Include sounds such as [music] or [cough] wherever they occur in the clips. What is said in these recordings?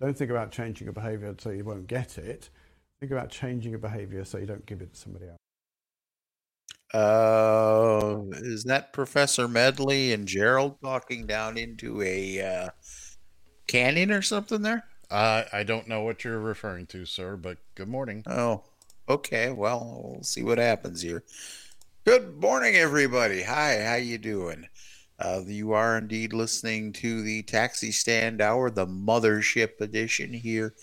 Don't think about changing your behaviour so you won't get it. Think about changing your behaviour so you don't give it to somebody else. Uh, is that Professor Medley and Gerald talking down into a uh, canyon or something there? Uh, I don't know what you're referring to, sir, but good morning. Oh, okay. Well, we'll see what happens here. Good morning, everybody. Hi, how you doing? Uh, you are indeed listening to the Taxi Stand Hour, the Mothership Edition here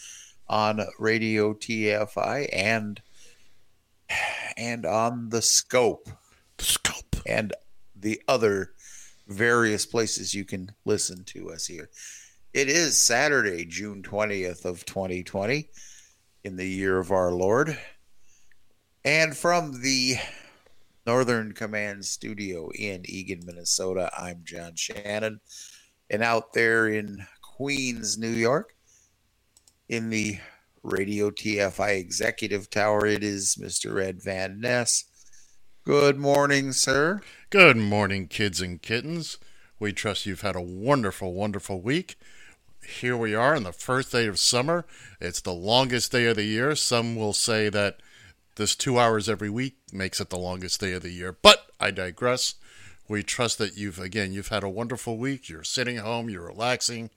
on Radio TFI and and on the Scope The scope. and the other various places you can listen to us here. It is Saturday, June 20th of 2020 in the year of our Lord. And from the Northern Command studio in Eagan, Minnesota, I'm John Shannon. And out there in Queens, New York, in the Radio TFI Executive Tower, it is Mr. Ed Van Ness. Good morning, sir. Good morning, kids and kittens. We trust you've had a wonderful, wonderful week. Here we are on the first day of summer. It's the longest day of the year. Some will say that this two hours every week makes it the longest day of the year, but I digress. We trust that you've, again, you've had a wonderful week. You're sitting home, you're relaxing.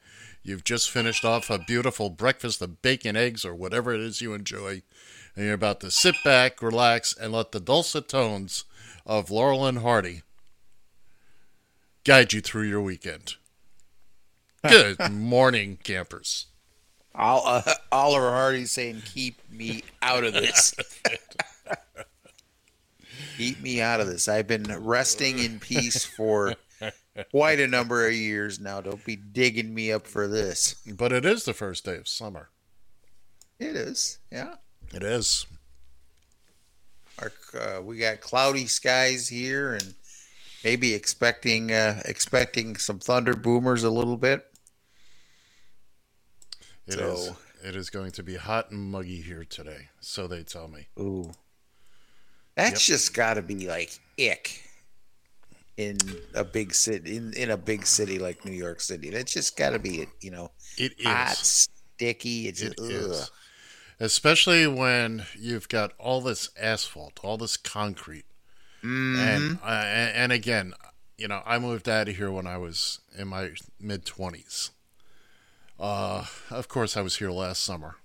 You've just finished off a beautiful breakfast of bacon, eggs, or whatever it is you enjoy. And you're about to sit back, relax, and let the dulcet tones of Laurel and Hardy guide you through your weekend. [laughs] Good morning, campers. All, uh, [laughs] Oliver Hardy saying, "Keep me out of this. [laughs] Keep me out of this. I've been resting in peace for quite a number of years now. Don't be digging me up for this." But it is the first day of summer. It is, yeah. It is. Our, uh, we got cloudy skies here, and maybe expecting uh, expecting some thunder boomers a little bit. It is. So- It is going to be hot and muggy here today, so they tell me. Ooh, that's just got to be like ick in a big city in, in a big city like New York City. That's just got to be it. you know It is. hot, sticky. It's It ugh. is. Especially when you've got all this asphalt, all this concrete. And uh, and and again, you know, I moved out of here when I was in my mid 20s. Uh, of course, I was here last summer.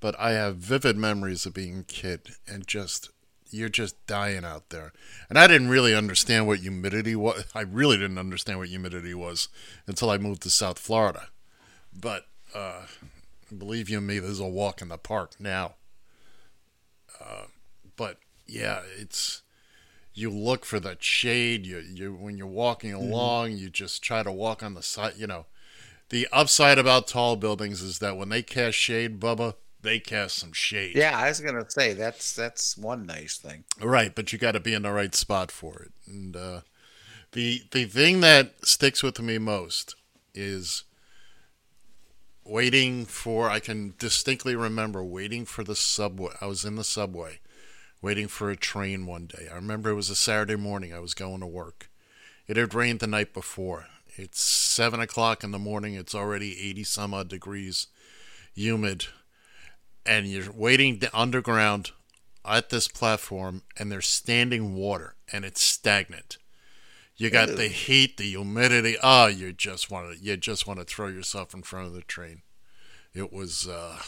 But I have vivid memories of being a kid and just you're just dying out there. And I didn't really understand what humidity was. I really didn't understand what humidity was until I moved to South Florida. But uh, believe you me, there's a walk in the park now. Uh, but yeah, it's you look for that shade. You you when you're walking along, you just try to walk on the side. You know, the upside about tall buildings is that when they cast shade, Bubba, they cast some shade. Yeah, I was gonna say that's that's one nice thing. Right, but you got to be in the right spot for it. And uh, the the thing that sticks with me most is waiting for. I can distinctly remember waiting for the subway. I was in the subway, waiting for a train one day. I remember it was a Saturday morning. I was going to work. It had rained the night before. It's seven o'clock in the morning. It's already eighty some odd degrees, humid and you're waiting underground at this platform, and there's standing water, and it's stagnant. You got the heat, the humidity. Oh, you just want to you just want to throw yourself in front of the train. It was, uh,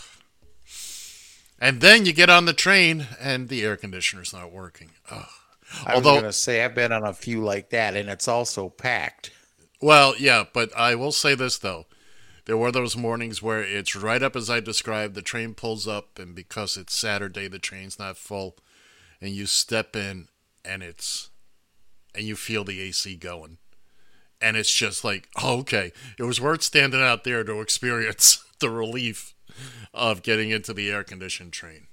and then you get on the train, and the air conditioner's not working. Oh. I was going to say I've been on a few like that, and it's also packed. Well, yeah, but I will say this though. There were those mornings where it's right up as I described. The train pulls up, and because it's Saturday, the train's not full, and you step in, and it's, and you feel the AC going, and it's just like, oh, okay, it was worth standing out there to experience [laughs] the relief of getting into the air conditioned train.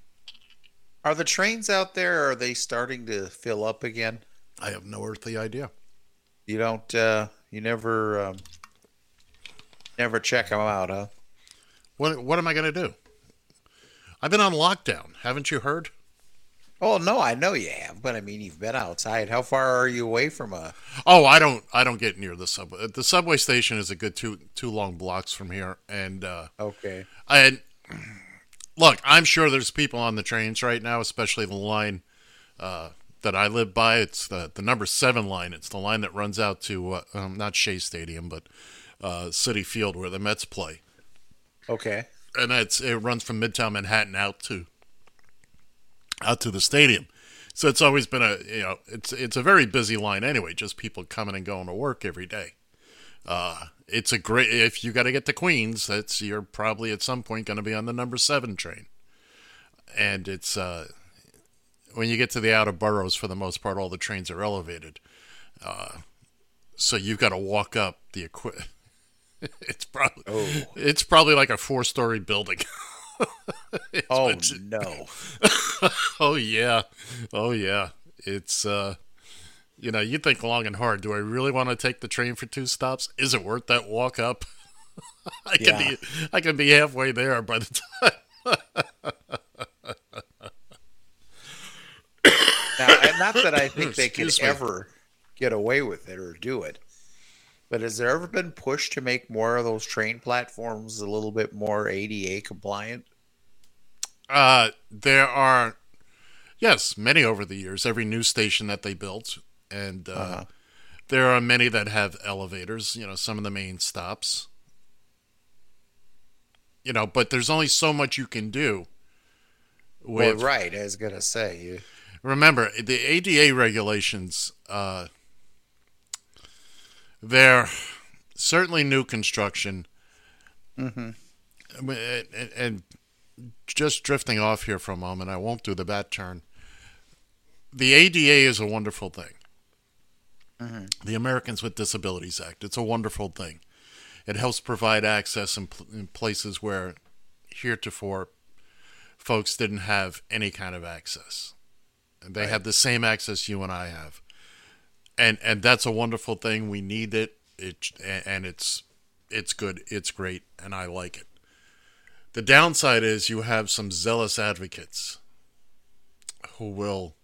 Are the trains out there? Are they starting to fill up again? I have no earthly idea. You don't. Uh, you never. Um, never check them out, huh? What What am I going to do? I've been on lockdown. Haven't you heard? Oh no, I know you have, but I mean you've been outside. How far are you away from a? Oh, I don't. I don't get near the subway. The subway station is a good two two long blocks from here, and uh, okay. And look, I'm sure there's people on the trains right now, especially the line uh, that I live by. It's the the number seven line. It's the line that runs out to uh, um, not Shea Stadium, but uh, Citi Field where the Mets play. Okay. And it's it runs from Midtown Manhattan out to out to the stadium. So it's always been a you know it's it's a very busy line anyway. Just people coming and going to work every day. Uh, it's a great if you got to get to Queens. That's you're probably at some point going to be on the number seven train, and it's uh, when you get to the outer boroughs for the most part, all the trains are elevated. Uh, so you've got to walk up the equipment. [laughs] it's probably oh. it's probably like a four story building. [laughs] oh no! [laughs] oh yeah, oh yeah. It's uh, you know, you think long and hard. Do I really want to take the train for two stops? Is it worth that walk up? I yeah. can be I can be halfway there by the time. Now, not that I think they can ever get away with it or do it. But has there ever been push to make more of those train platforms a little bit more ADA compliant? Uh, there are, yes, many over the years. Every new station that they built, and uh, uh-huh. there are many that have elevators. You know, some of the main stops. You know, but there's only so much you can do. With, well, right, I was gonna say. You... Remember, the ADA regulations. Uh, they're certainly new construction. Mm-hmm. And, and, just drifting off here for a moment, I won't do the bat turn. The ADA is a wonderful thing. Mm-hmm. The Americans with Disabilities Act. It's a wonderful thing. It helps provide access in, in places where heretofore folks didn't have any kind of access. They right. have the same access you and I have and and that's a wonderful thing. We need it. It and it's it's good. It's great, and I like it. The downside is you have some zealous advocates who will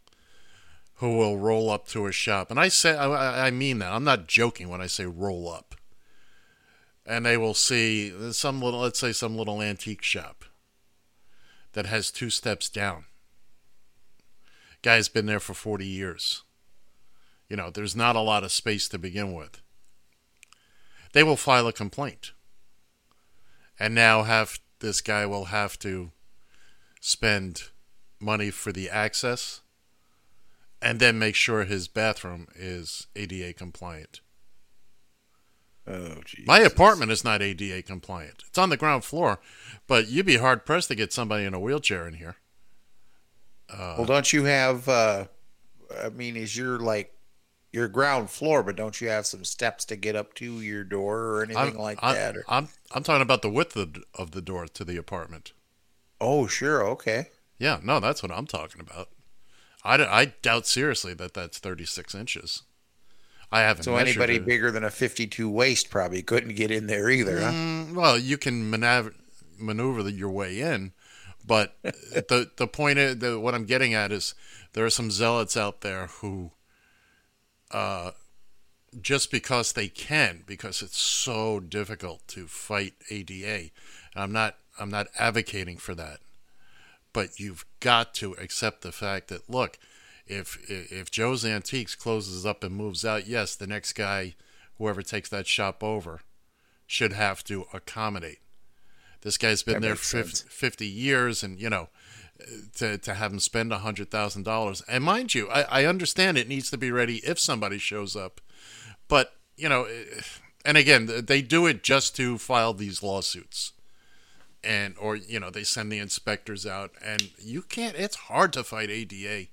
who will roll up to a shop, and I say I, I mean that. I'm not joking when I say roll up. And they will see some little, let's say, some little antique shop that has two steps down. Guy's been there for 40 years you know, there's not a lot of space to begin with. They will file a complaint. And now have this guy will have to spend money for the access and then make sure his bathroom is ADA compliant. Oh, Jesus. My apartment is not ADA compliant. It's on the ground floor, but you'd be hard pressed to get somebody in a wheelchair in here. Uh, well, don't you have? Uh, I mean, is your like your ground floor, but don't you have some steps to get up to your door or anything I'm, like I'm, that? Or? I'm I'm talking about the width of, of the door to the apartment. Oh, sure, okay. Yeah, no, that's what I'm talking about. I, I doubt seriously that that's 36 inches. I haven't. So anybody it. bigger than a 52 waist probably couldn't get in there either. Mm. Well, you can maneuver maneuver your way in, but [laughs] the the point is, the, what I'm getting at is there are some zealots out there who uh, just because they can, because it's so difficult to fight ADA. I'm not I'm not advocating for that, but you've got to accept the fact that look, if if Joe's Antiques closes up and moves out, yes, the next guy, whoever takes that shop over, should have to accommodate. This guy's been That there makes 50, 50 years, and you know, to to have him spend a hundred thousand dollars. And mind you, I, I understand it needs to be ready if somebody shows up, but you know, eh, and again, they do it just to file these lawsuits, and or you know, they send the inspectors out, and you can't. It's hard to fight ADA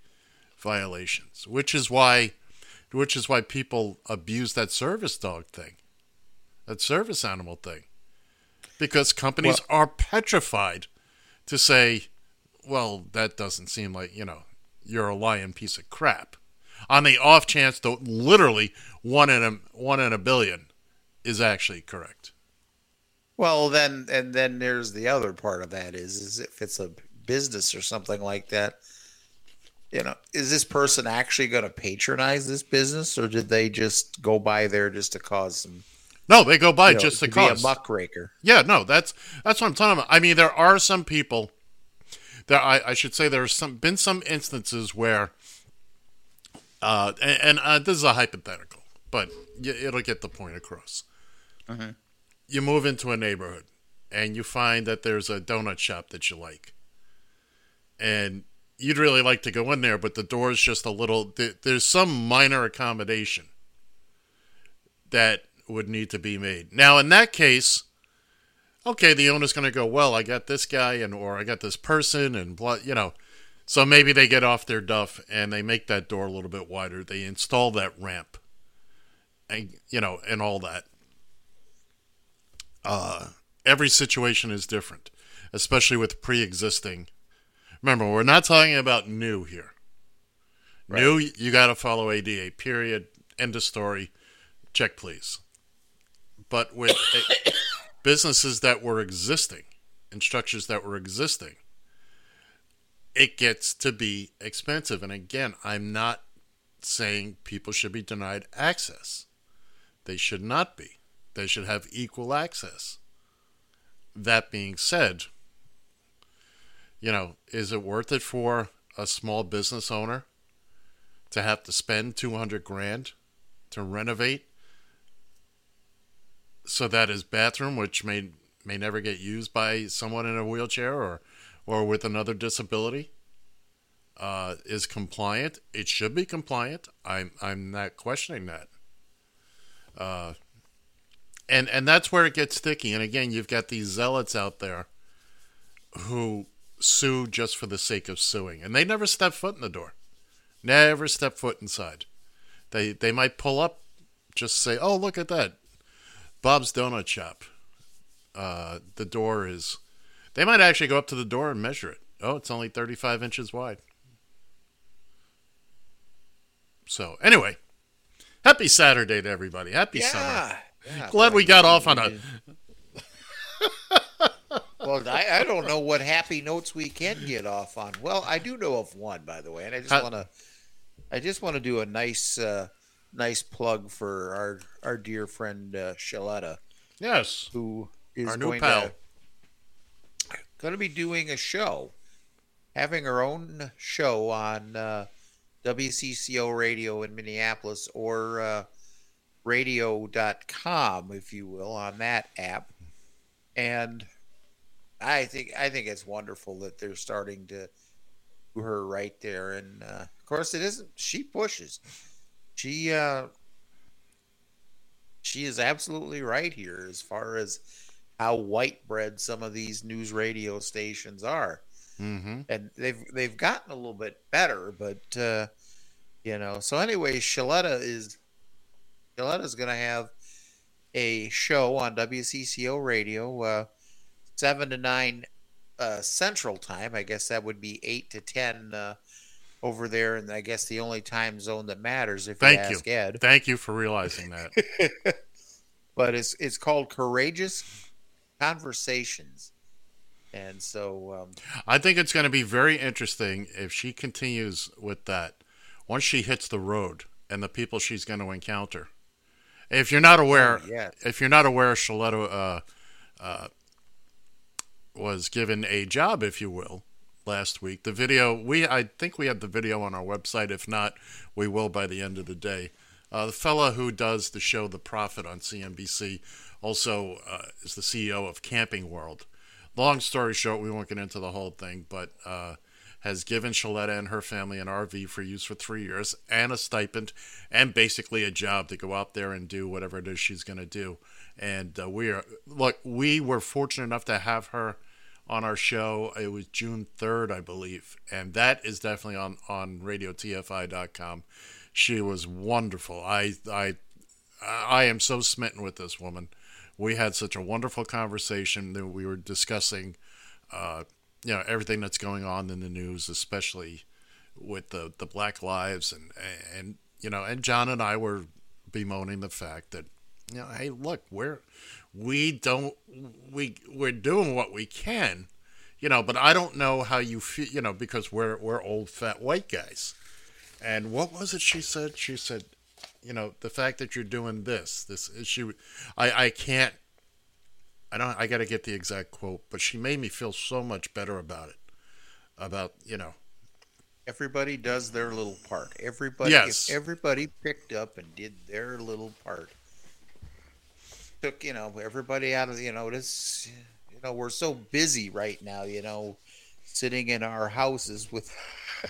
violations, which is why, which is why people abuse that service dog thing, that service animal thing, because companies are petrified to say, well, that doesn't seem like, you know, you're a lying piece of crap. On the off chance that literally one in a one in a billion is actually correct. Well, then, and then there's the other part of that is, is if it's a business or something like that, you know, is this person actually going to patronize this business, or did they just go by there just to cause some, No, they go by you know, just to to be a muckraker? Yeah, no, that's that's what I'm talking about. I mean, there are some people. There, I, I should say, there's some been some instances where, uh, and, and uh, this is a hypothetical, but y- it'll get the point across. You move into a neighborhood, and you find that there's a donut shop that you like, and you'd really like to go in there, but the door's just a little. Th- there's some minor accommodation that would need to be made. Now, in that case okay, the owner's going to go, well, I got this guy and or I got this person and blah, you know. So maybe they get off their duff and they make that door a little bit wider. They install that ramp, and you know, and all that. Uh, every situation is different, especially with pre-existing. Remember, we're not talking about new here. New, you got to follow ADA. Period. End of story. Check, please. But with businesses that were existing and structures that were existing, it gets to be expensive. And again, I'm not saying people should be denied access. They should not be. They should have equal access. That being said, you know, is it worth it for a small business owner to have to spend 200 grand to renovate so that his bathroom, which may may never get used by someone in a wheelchair or or with another disability, uh, is compliant. It should be compliant. I'm I'm not questioning that. Uh, and and that's where it gets sticky. And again, you've got these zealots out there who sue just for the sake of suing, and they never step foot in the door, never step foot inside. They they might pull up, just say, "Oh, look at that, Bob's Donut Shop." Uh, the door is. They might actually go up to the door and measure it. Oh, it's only 35 inches wide. So anyway, happy Saturday to everybody. Happy summer. yeah. Glad we got off on a. Well, I, I don't know what happy notes we can get off on. Well, I do know of one, by the way, and I just want to, I just want to do a nice, uh, nice plug for our our dear friend uh, Shaletta, Yes. who is Our new pal. to going to be doing a show, having her own show on uh, WCCO radio in Minneapolis or uh, radio.com, if you will, on that app. And I think I think it's wonderful that they're starting to do her right there. And uh, of course, it isn't. She pushes. She uh, she is absolutely right here as far as how white bread some of these news radio stations are Mm-hmm. and they've they've gotten a little bit better, but uh, you know. So anyway, Shaletta is Shaletta's going to have a show on WCCO radio, uh, seven to nine uh, Central Time. I guess that would be eight to ten uh, over there, and I guess the only time zone that matters if Thank you you. ask Ed. Thank you for realizing that. [laughs] But it's it's called Courageous Conversations, and so um, I think it's going to be very interesting if she continues with that. Once she hits the road and the people she's going to encounter. If you're not aware, Oh, yeah. if you're not aware, Shaletta uh, uh, was given a job, if you will, last week. The video we I think we had the video on our website. If not, we will by the end of the day. Uh, the fella who does the show The Profit on CNBC also uh, is the CEO of Camping World. Long story short, we won't get into the whole thing, but uh, has given Shaletta and her family an RV for use for three years and a stipend and basically a job to go out there and do whatever it is she's going to do. And uh, we are look, we were fortunate enough to have her on our show. It was June 3rd, I believe, and that is definitely on on radiotfi.com. She was wonderful. I I I am so smitten with this woman. We had such a wonderful conversation that we were discussing, uh, you know, everything that's going on in the news, especially with the the Black Lives and and you know, and John and I were bemoaning the fact that you know, hey, look, we're we don't we we're doing what we can, you know, but I don't know how you feel, you know, because we're we're old fat white guys. And what was it she said? She said, you know, the fact that you're doing this, this she I I can't I don't I got to get the exact quote, but she made me feel so much better about it. About, you know, Everybody does their little part. Everybody, Yes. if everybody picked up and did their little part. Took you know everybody out of you know this. You know we're so busy right now. You know, sitting in our houses with,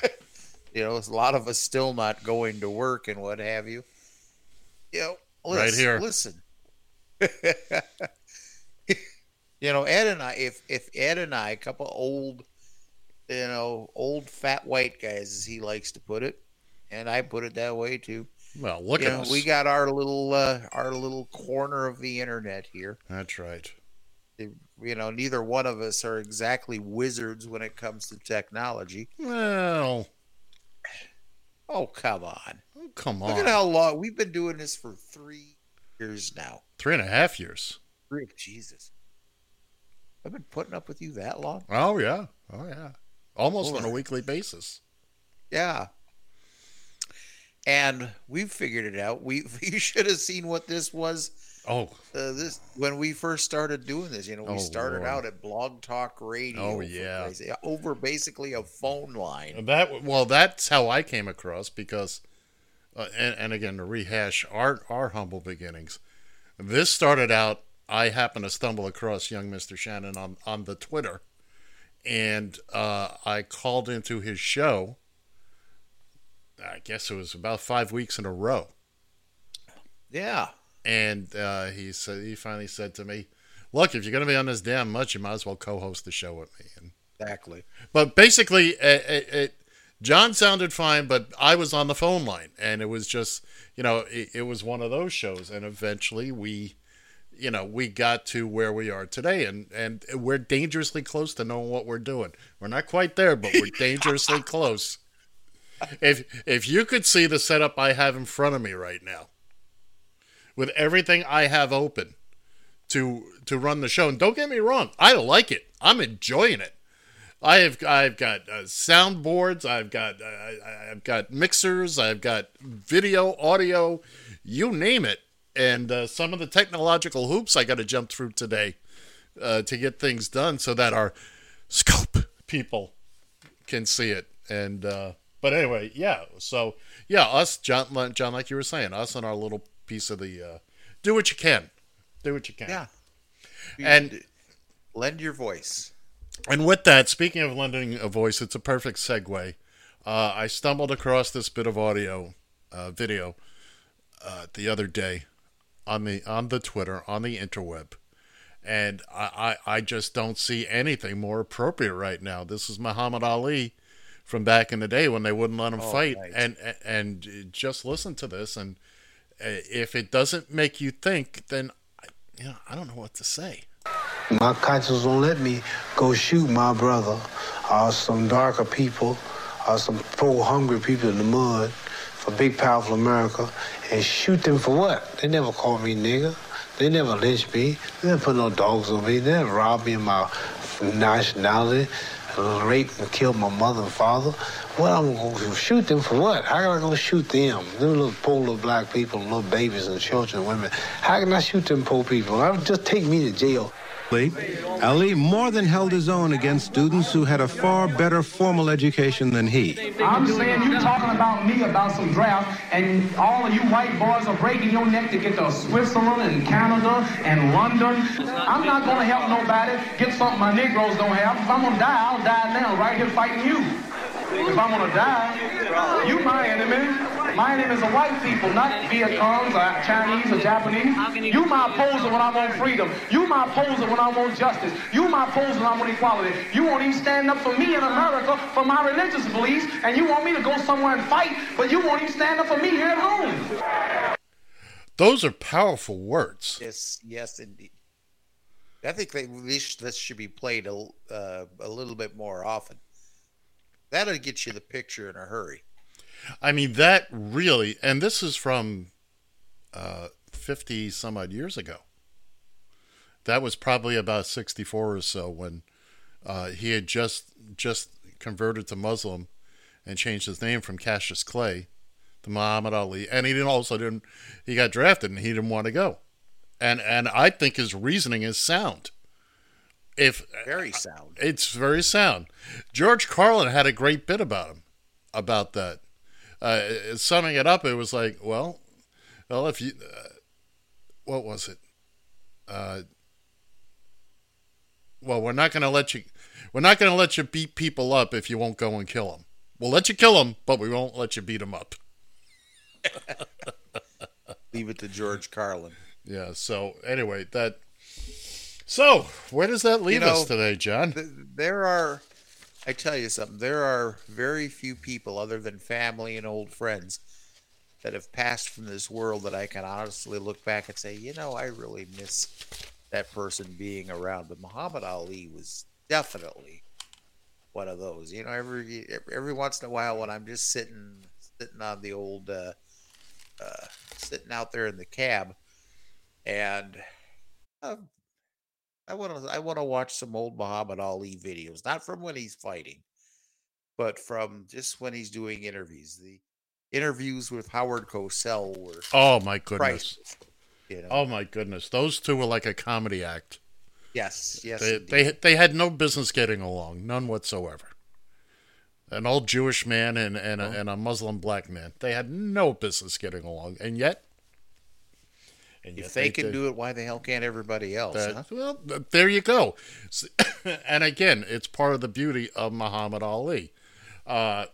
[laughs] you know, a lot of us still not going to work and what have you. You know, Right here. Listen. [laughs] you know, Ed and I, if if Ed and I, a couple old you know, old fat white guys, as he likes to put it, and I put it that way too. Well, look you at know, us. we got our little uh, our little corner of the internet here. That's right. You know, neither one of us are exactly wizards when it comes to technology. Well, Oh come on! oh, come on. Look at how long we've been doing this for three years now. Three and a half years. Three, Jesus, I've been putting up with you that long. Oh yeah. Oh yeah. Almost on a weekly basis. Yeah. And we've figured it out. We [laughs] you should have seen what this was Oh, uh, this when we first started doing this. You know, we Oh, started Lord. out at Blog Talk Radio. Oh, yeah. Sake, over basically a phone line. that well, that's how I came across because, uh, and, and again to rehash our our humble beginnings. This started out. I happened to stumble across young Mister Shannon on on the Twitter, and uh, I called into his show. I guess it was about five weeks in a row. Yeah. and uh, he said he finally said to me, "Look, if you're going to be on this damn much, you might as well co-host the show with me." And, Exactly. but basically, it, it, it, John sounded fine, but I was on the phone line, and it was just you know it, it was one of those shows, and eventually we. You know, we got to where we are today, and, and we're dangerously close to knowing what we're doing. We're not quite there, but we're [laughs] dangerously close. If if you could see the setup I have in front of me right now, with everything I have open to to run the show. And don't get me wrong, I like it. I'm enjoying it. I have I've got uh, soundboards, I've got uh, I- I've got mixers, I've got video, audio, you name it. And uh, some of the technological hoops I got to jump through today uh, to get things done so that our scope [laughs] people can see it. And uh, but anyway, yeah. So yeah, us John, John, like you were saying, us and our little piece of the uh, do what you can, do what you can. Yeah. And lend your voice. and with that, speaking of lending a voice, it's a perfect segue. Uh, I stumbled across this bit of audio, uh, video, uh, the other day on the on the Twitter on the interweb, and I, I I just don't see anything more appropriate right now. This is Muhammad Ali from back in the day when they wouldn't let him Oh, fight, right. and and just listen to this, and uh, if it doesn't make you think, then I- you know I don't know what to say. My conscience won't let me go shoot my brother or some darker people or some poor hungry people in the mud for big powerful America and shoot them for what? They never called me nigger. They never lynched me. They never put no dogs on me. They never robbed me of my nationality, raped and killed my mother and father. What I'm going to shoot them for what? How am I going to shoot them? Them little poor little black people, little babies and children and women. How can I shoot them poor people? I would just take me to jail. Ali more than held his own against students who had a far better formal education than he. I'm saying you're talking about me about some draft, and all of you white boys are breaking your neck to get to Switzerland and Canada and London. I'm not gonna help nobody get something my Negroes don't have. If I'm gonna die, I'll die now, right here fighting you. If I'm gonna die, you my enemy. My enemy is the white people, not Viet Congs or Chinese or Japanese. You my opposer when I want freedom. You my opposer when I want justice. You my opposer when I want equality. You won't even stand up for me in America for my religious beliefs, and you want me to go somewhere and fight, but you won't even stand up for me here at home. Those are powerful words. Yes, yes, indeed. I think they, this, this should be played a, uh, a little bit more often. That'll get you the picture in a hurry. I mean, that really, and this is from uh, 50 some odd years ago. That was probably about 64 or so when uh, he had just just converted to Muslim and changed his name from Cassius Clay to Muhammad Ali, and he didn't also didn't he got drafted and he didn't want to go, and and I think his reasoning is sound. If very sound, it's very sound. George Carlin had a great bit about him, about that uh, summing it up, it was like, well, well, if you, uh, what was it? Uh, well, we're not going to let you, we're not going to let you beat people up if you won't go and kill them. We'll let you kill them, but we won't let you beat them up. Leave it to George Carlin. Yeah. So anyway, that. So where does that leave you know, us today, John? Th- there are I tell you something, there are very few people other than family and old friends that have passed from this world that I can honestly look back and say, you know, I really miss that person being around. But Muhammad Ali was definitely one of those. You know, every every once in a while when I'm just sitting sitting on the old uh, uh, sitting out there in the cab, and um, I want to I want to watch some old Muhammad Ali videos, not from when he's fighting, but from just when he's doing interviews. The interviews with Howard Cosell were oh my goodness, priceless, you know? oh my goodness, those two were like a comedy act. Yes, yes, they, they they had no business getting along, none whatsoever. An old Jewish man and and, oh. a, uh-huh. and a Muslim black man, they had no business getting along, and yet if they, they can do it, why the hell can't everybody else? That, huh? Well, there you go. [laughs] and again, it's part of the beauty of Muhammad Ali. Uh,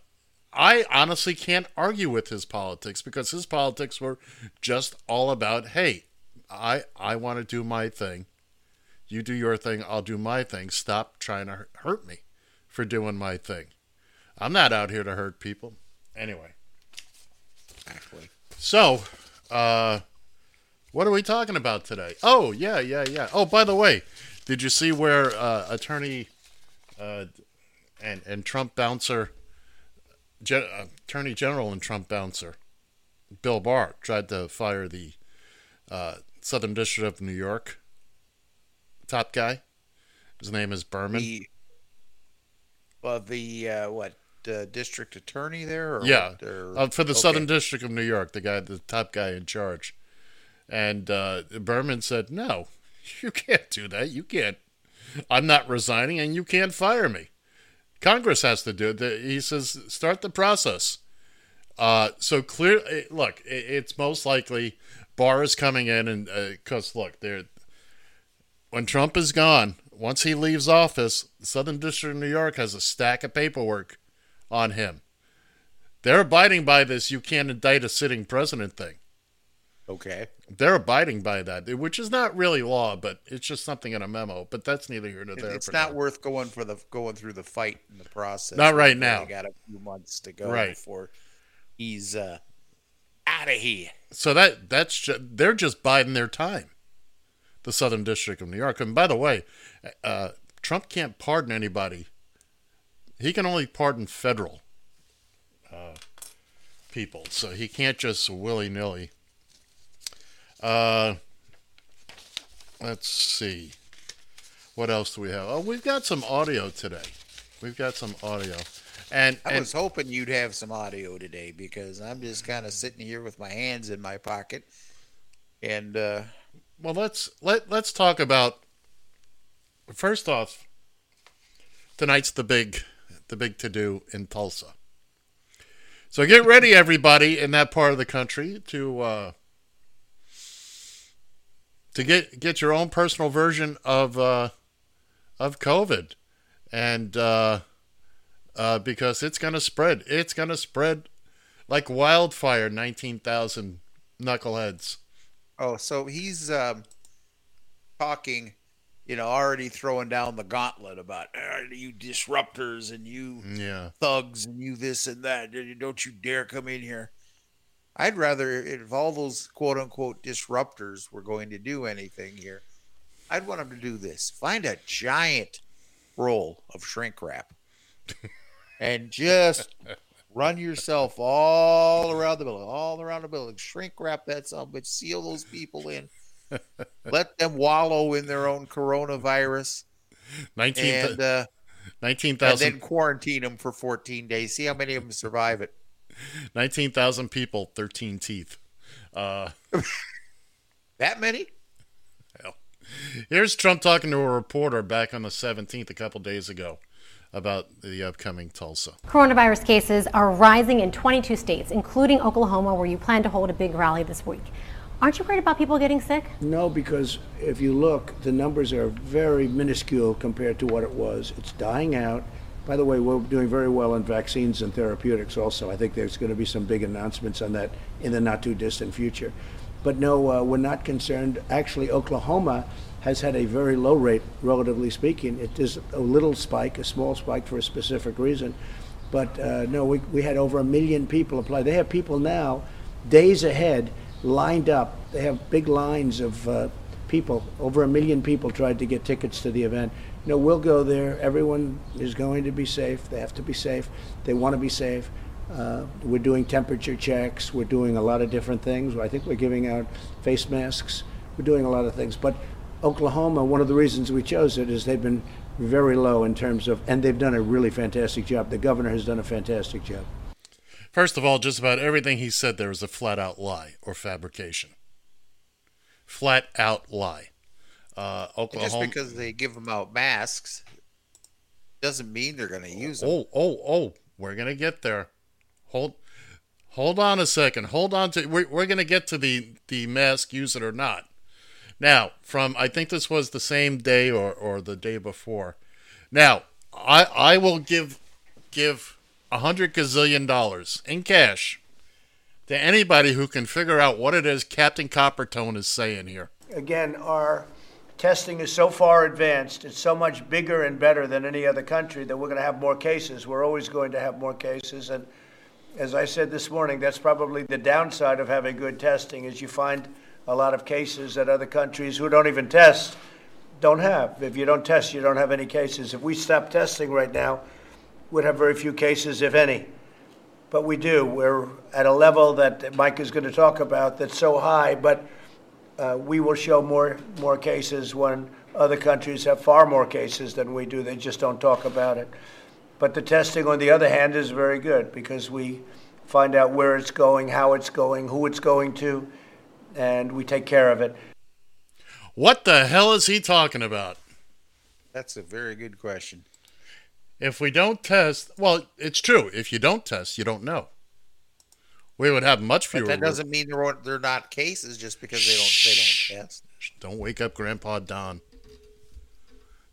I honestly can't argue with his politics because his politics were just all about, hey, I I want to do my thing. You do your thing, I'll do my thing. Stop trying to hurt me for doing my thing. I'm not out here to hurt people. Anyway. Exactly. So, uh, what are we talking about today? Oh, yeah, yeah, yeah. Oh, by the way, did you see where uh, attorney uh, and and Trump bouncer, Gen- uh, attorney general and Trump bouncer, Bill Barr tried to fire the uh, Southern District of New York top guy. His name is Berman. The, well, the uh, what district attorney there? yeah, or, uh, for the okay. Southern District of New York, the guy, the top guy in charge. And uh, Berman said, No, [laughs] you can't do that. You can't. I'm not resigning, and you can't fire me. Congress has to do it. He says, Start the process. Uh, so clear. Eh, look, it's most likely Barr is coming in, and because uh, look, there. When Trump is gone, once he leaves office, the Southern District of New York has a stack of paperwork on him. They're abiding by this. You can't indict a sitting president thing. Okay. They're abiding by that, which is not really law, but it's just something in a memo. But that's neither here nor there. It's not now. worth going for the going through the fight in the process. Not right now. got a few months to go right. before he's uh, out of here. So that that's just, they're just biding their time. The Southern District of New York. And by the way, uh, Trump can't pardon anybody. He can only pardon federal uh, people. So he can't just willy nilly uh, let's see. What else do we have? Oh, we've got some audio today. We've got some audio. And I and, was hoping you'd have some audio today because I'm just kind of sitting here with my hands in my pocket. And uh, well, let's let let's talk about first off, tonight's the big, the big to do in Tulsa. So get ready, everybody in that part of the country, to uh, to get get your own personal version of uh, of COVID, and uh, uh, because it's gonna spread, it's gonna spread like wildfire. Nineteen thousand knuckleheads. Oh, so he's um, talking, you know, already throwing down the gauntlet about "Ah, you disruptors and you Yeah. thugs and you this and that. Don't you dare come in here. I'd rather, if all those quote unquote disruptors were going to do anything here, I'd want them to do this find a giant roll of shrink wrap [laughs] and just run yourself all around the building, all around the building. Shrink wrap that son, but seal those people in. [laughs] Let them wallow in their own coronavirus 19 and, uh, and then quarantine them for 14 days. See how many of them survive it. 19,000 people, 13 teeth. Uh, [laughs] That many? Hell. here's Trump talking to a reporter back on the 17th, a couple days ago, about the upcoming Tulsa. Coronavirus cases are rising in 22 states, including Oklahoma, where you plan to hold a big rally this week. Aren't you worried about people getting sick? No, because if you look, the numbers are very minuscule compared to what it was. It's dying out. By the way, we're doing very well in vaccines and therapeutics also. I think there's going to be some big announcements on that in the not too distant future. But no, uh, we're not concerned. Actually, Oklahoma has had a very low rate, relatively speaking. It is a little spike, a small spike for a specific reason. But uh, no, we, we had over a million people apply. They have people now, days ahead, lined up. They have big lines of uh, people. Over a million people tried to get tickets to the event. No, we'll go there. Everyone is going to be safe. They have to be safe. They want to be safe. Uh, we're doing temperature checks. We're doing a lot of different things. I think we're giving out face masks. We're doing a lot of things. But Oklahoma, one of the reasons we chose it is they've been very low in terms of, and they've done a really fantastic job. The governor has done a fantastic job. First of all, just about everything he said there was a flat out lie or fabrication. Flat out lie. Uh, Just because they give them out masks doesn't mean they're going to use them. Oh, oh, oh! We're gonna get there. Hold, hold on a second. Hold on to. We're, we're gonna get to the the mask. Use it or not. Now, from I think this was the same day or or the day before. Now, I I will give give a hundred gazillion dollars in cash to anybody who can figure out what it is Captain Coppertone is saying here. Again, our testing is so far advanced, it's so much bigger and better than any other country that we're going to have more cases. We're always going to have more cases. And as I said this morning, that's probably the downside of having good testing is you find a lot of cases that other countries who don't even test don't have. If you don't test, you don't have any cases. If we stop testing right now, we'd have very few cases, if any. But we do. We're at a level that Mike is going to talk about that's so high, but uh, we will show more more cases when other countries have far more cases than we do. They just don't talk about it. But the testing, on the other hand, is very good because we find out where it's going, how it's going, who it's going to, and we take care of it. What the hell is he talking about? That's a very good question. If we don't test, well, it's true. If you don't test, you don't know. We would have much fewer. But that doesn't mean they're they're not cases just because they don't they don't test. Don't wake up Grandpa Don.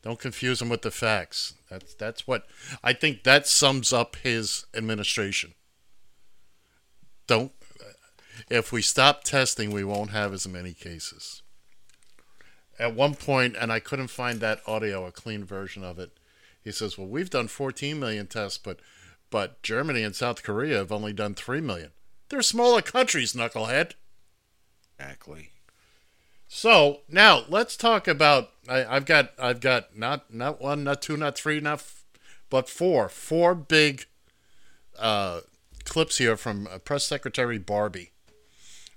Don't confuse him with the facts. That's that's what I think that sums up his administration. Don't if we stop testing, we won't have as many cases. At one point, and I couldn't find that audio, a clean version of it. He says, "Well, we've done 14 million tests, but but Germany and South Korea have only done 3 million. They're smaller countries, knucklehead." Exactly. So now let's talk about. I, I've got I've got not not one, not two, not three, not f- but four four big uh, clips here from uh, Press Secretary Barbie.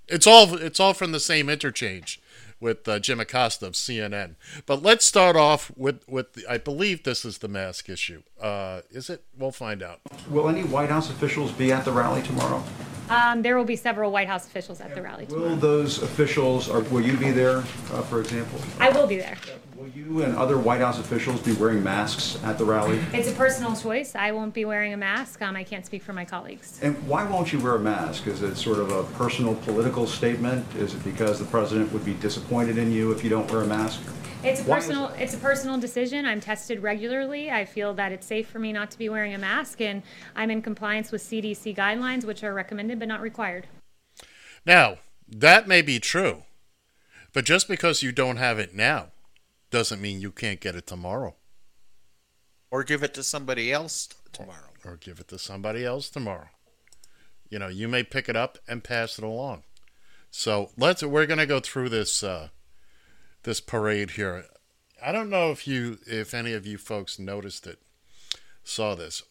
It's all it's all from the same interchange with uh, Jim Acosta of CNN. But let's start off with with the, I believe this is the mask issue. Uh, is it? We'll find out. Will any White House officials be at the rally tomorrow? Um, there will be several White House officials at the rally tomorrow. Will those officials, or will you be there, uh, for example? I will be there. Will you and other White House officials be wearing masks at the rally? It's a personal choice. I won't be wearing a mask. Um, I can't speak for my colleagues. And why won't you wear a mask? Is it sort of a personal political statement? Is it because the president would be disappointed in you if you don't wear a mask? It's a Why is personal. It's a personal decision. I'm tested regularly. I feel that it's safe for me not to be wearing a mask, and I'm in compliance with CDC guidelines, which are recommended but not required. Now, that may be true, but just because you don't have it now doesn't mean you can't get it tomorrow. Or give it to somebody else tomorrow. Or give it to somebody else tomorrow. You know, you may pick it up and pass it along. So let's we're gonna go through this uh, this parade here. I don't know if you if any of you folks noticed it, saw this.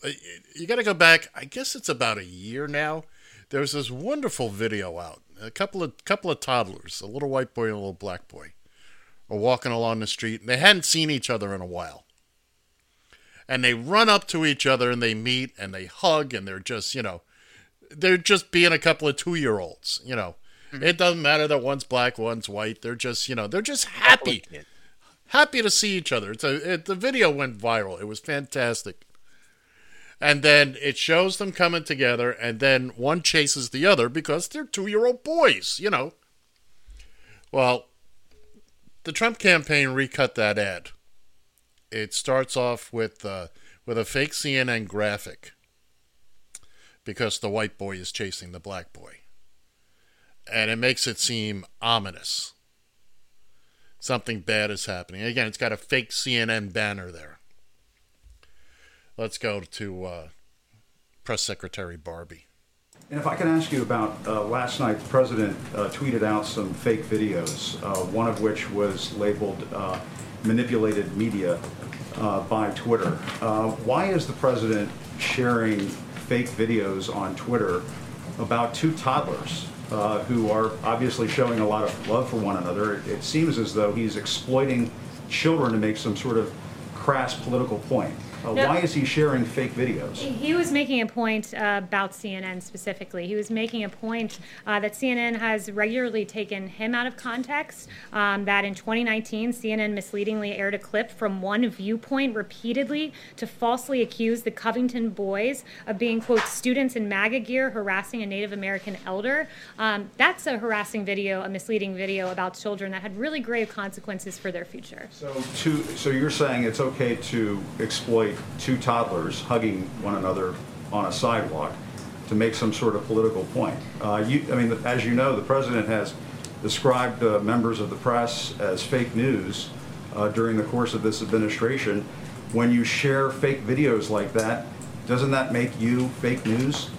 You got to go back. I guess it's about a year now. There was this wonderful video out. A couple of couple of toddlers, a little white boy and a little black boy, are walking along the street. And they hadn't seen each other in a while. And they run up to each other and they meet and they hug and they're just you know, they're just being a couple of two year olds. You know, it doesn't matter that one's black, one's white. They're just you know, they're just happy happy to see each other. It's a, it, the video went viral. It was fantastic. And then it shows them coming together, and then one chases the other because they're two year old boys, you know. Well, the Trump campaign recut that ad. It starts off with uh, with a fake CNN graphic because the white boy is chasing the black boy, and it makes it seem ominous something bad is happening. Again, it's got a fake CNN banner there. Let's go to uh, Press Secretary Barbie. And if I can ask you about uh, last night, the president uh, tweeted out some fake videos, uh, one of which was labeled uh, manipulated media uh, by Twitter. Why is the president sharing fake videos on Twitter about two toddlers uh, who are obviously showing a lot of love for one another? It, it seems as though he's exploiting children to make some sort of crass political point. Uh, No. Why is he sharing fake videos? He was making a point uh, about CNN specifically. He was making a point uh, that CNN has regularly taken him out of context. Um, that in 2019, CNN misleadingly aired a clip from one viewpoint repeatedly to falsely accuse the Covington boys of being, quote, students in MAGA gear harassing a Native American elder. Um, that's a harassing video, a misleading video about children that had really grave consequences for their future. So, two, so you're saying it's okay to exploit two toddlers hugging one another on a sidewalk to make some sort of political point? Uh, you, I mean, as you know, the president has described uh, members of the press as fake news uh, during the course of this administration. When you share fake videos like that, doesn't that make you fake news?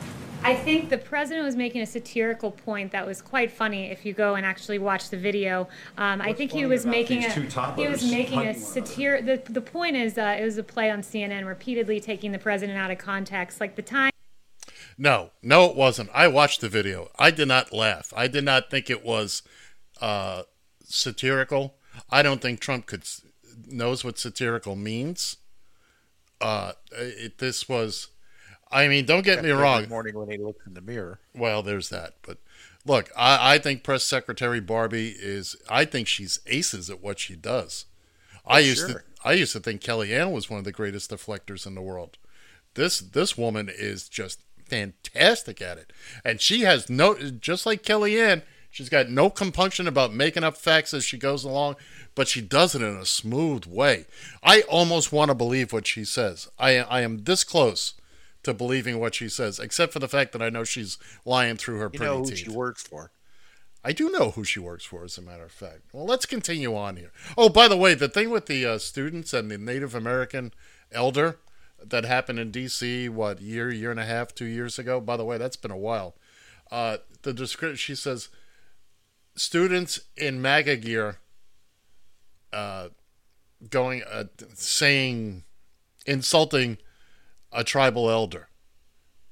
I think the president was making a satirical point that was quite funny if you go and actually watch the video. Um, I think he was making a he was making a hugging one satir. The the point is uh, it was a play on CNN, repeatedly taking the president out of context. Like the time. No, no, it wasn't. I watched the video. I did not laugh. I did not think it was uh, satirical. I don't think Trump could knows what satirical means. Uh, it, this was. I mean, don't get me wrong. morning when he looks in the mirror. Well, there's that. But look, I, I think Press Secretary Barbie is. I think she's aces at what she does. I used to. sure. I used to think Kellyanne was one of the greatest deflectors in the world. This this woman is just fantastic at it, and she has no. Just like Kellyanne, she's got no compunction about making up facts as she goes along, but she does it in a smooth way. I almost want to believe what she says. I I am this close to believing what she says, except for the fact that I know she's lying through her You pretty know who teeth. she works for. I do know who she works for, as a matter of fact. Well, let's continue on here. Oh, by the way, the thing with the uh, students and the Native American elder that happened in D.C. what year, year and a half, two years ago. By the way, that's been a while. Uh, the description she says, students in MAGA gear, uh, going, uh, saying, insulting a tribal elder.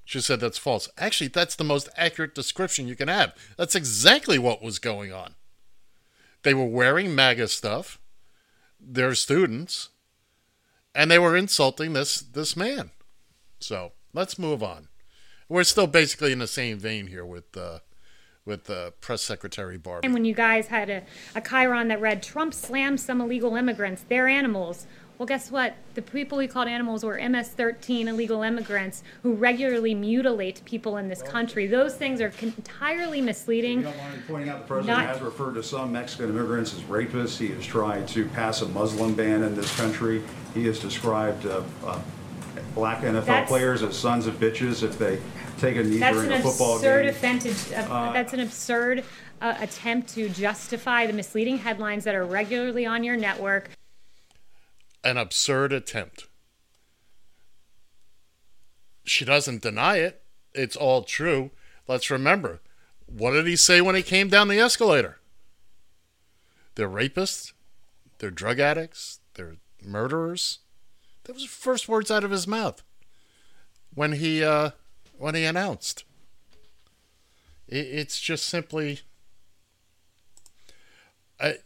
She said that's false. Actually, that's the most accurate description you can have. That's exactly what was going on. They were wearing MAGA stuff, they're students, and they were insulting this this man. So let's move on. We're still basically in the same vein here with uh, with uh, press secretary Barbie. And when you guys had a, a chyron that read Trump slammed some illegal immigrants, they're animals. Well, guess what? The people he called animals were MS 13 illegal immigrants who regularly mutilate people in this country. Those things are con- entirely misleading. You don't mind pointing out the president Not- has referred to some Mexican immigrants as rapists. He has tried to pass a Muslim ban in this country. He has described uh, uh, black NFL That's- players as sons of bitches if they take a knee That's during an a football absurd game. Uh, Uh, that's an absurd uh, attempt to justify the misleading headlines that are regularly on your network. An absurd attempt. She doesn't deny it. It's all true. Let's remember. What did he say when he came down the escalator? They're rapists. They're drug addicts. They're murderers. That was the first words out of his mouth when he uh, when he announced. It, it's just simply,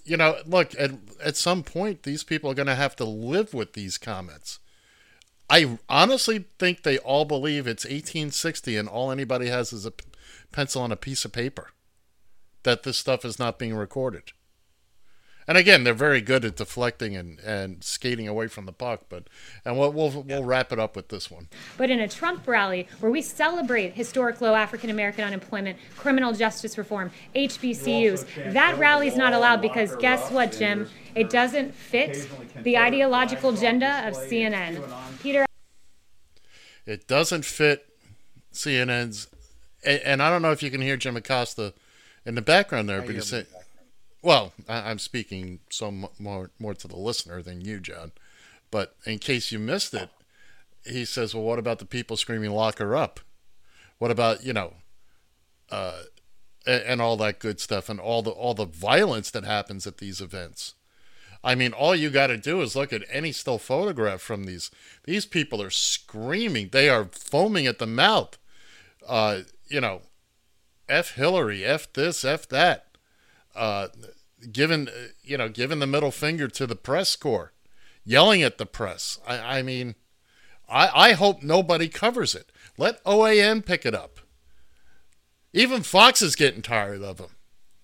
you know, look at at some point these people are going to have to live with these comments. I honestly think they all believe it's 1860 and all anybody has is a p- pencil and a piece of paper. That this stuff is not being recorded. And again, they're very good at deflecting and, and skating away from the puck. But and we'll we'll, we'll wrap it up with this one. But in a Trump rally where we celebrate historic low African American unemployment, criminal justice reform, HBCUs, that rally's not allowed because guess what, Jim? It doesn't fit the ideological agenda of CNN. Peter, It doesn't fit CNN's, and, and I don't know if you can hear Jim Acosta in the background there, but because hear it, well, I, I'm speaking so more more to the listener than you, John. But in case you missed it, he says, "Well, what about the people screaming lock her up? What about you know, uh, and, and all that good stuff, and all the all the violence that happens at these events." I mean, all you got to do is look at any still photograph from these. These people are screaming. They are foaming at the mouth. Uh, you know, F Hillary, F this, F that. Uh, given, uh, you know, giving the middle finger to the press corps, yelling at the press. I, I mean, I, I hope nobody covers it. Let OAN pick it up. Even Fox is getting tired of them.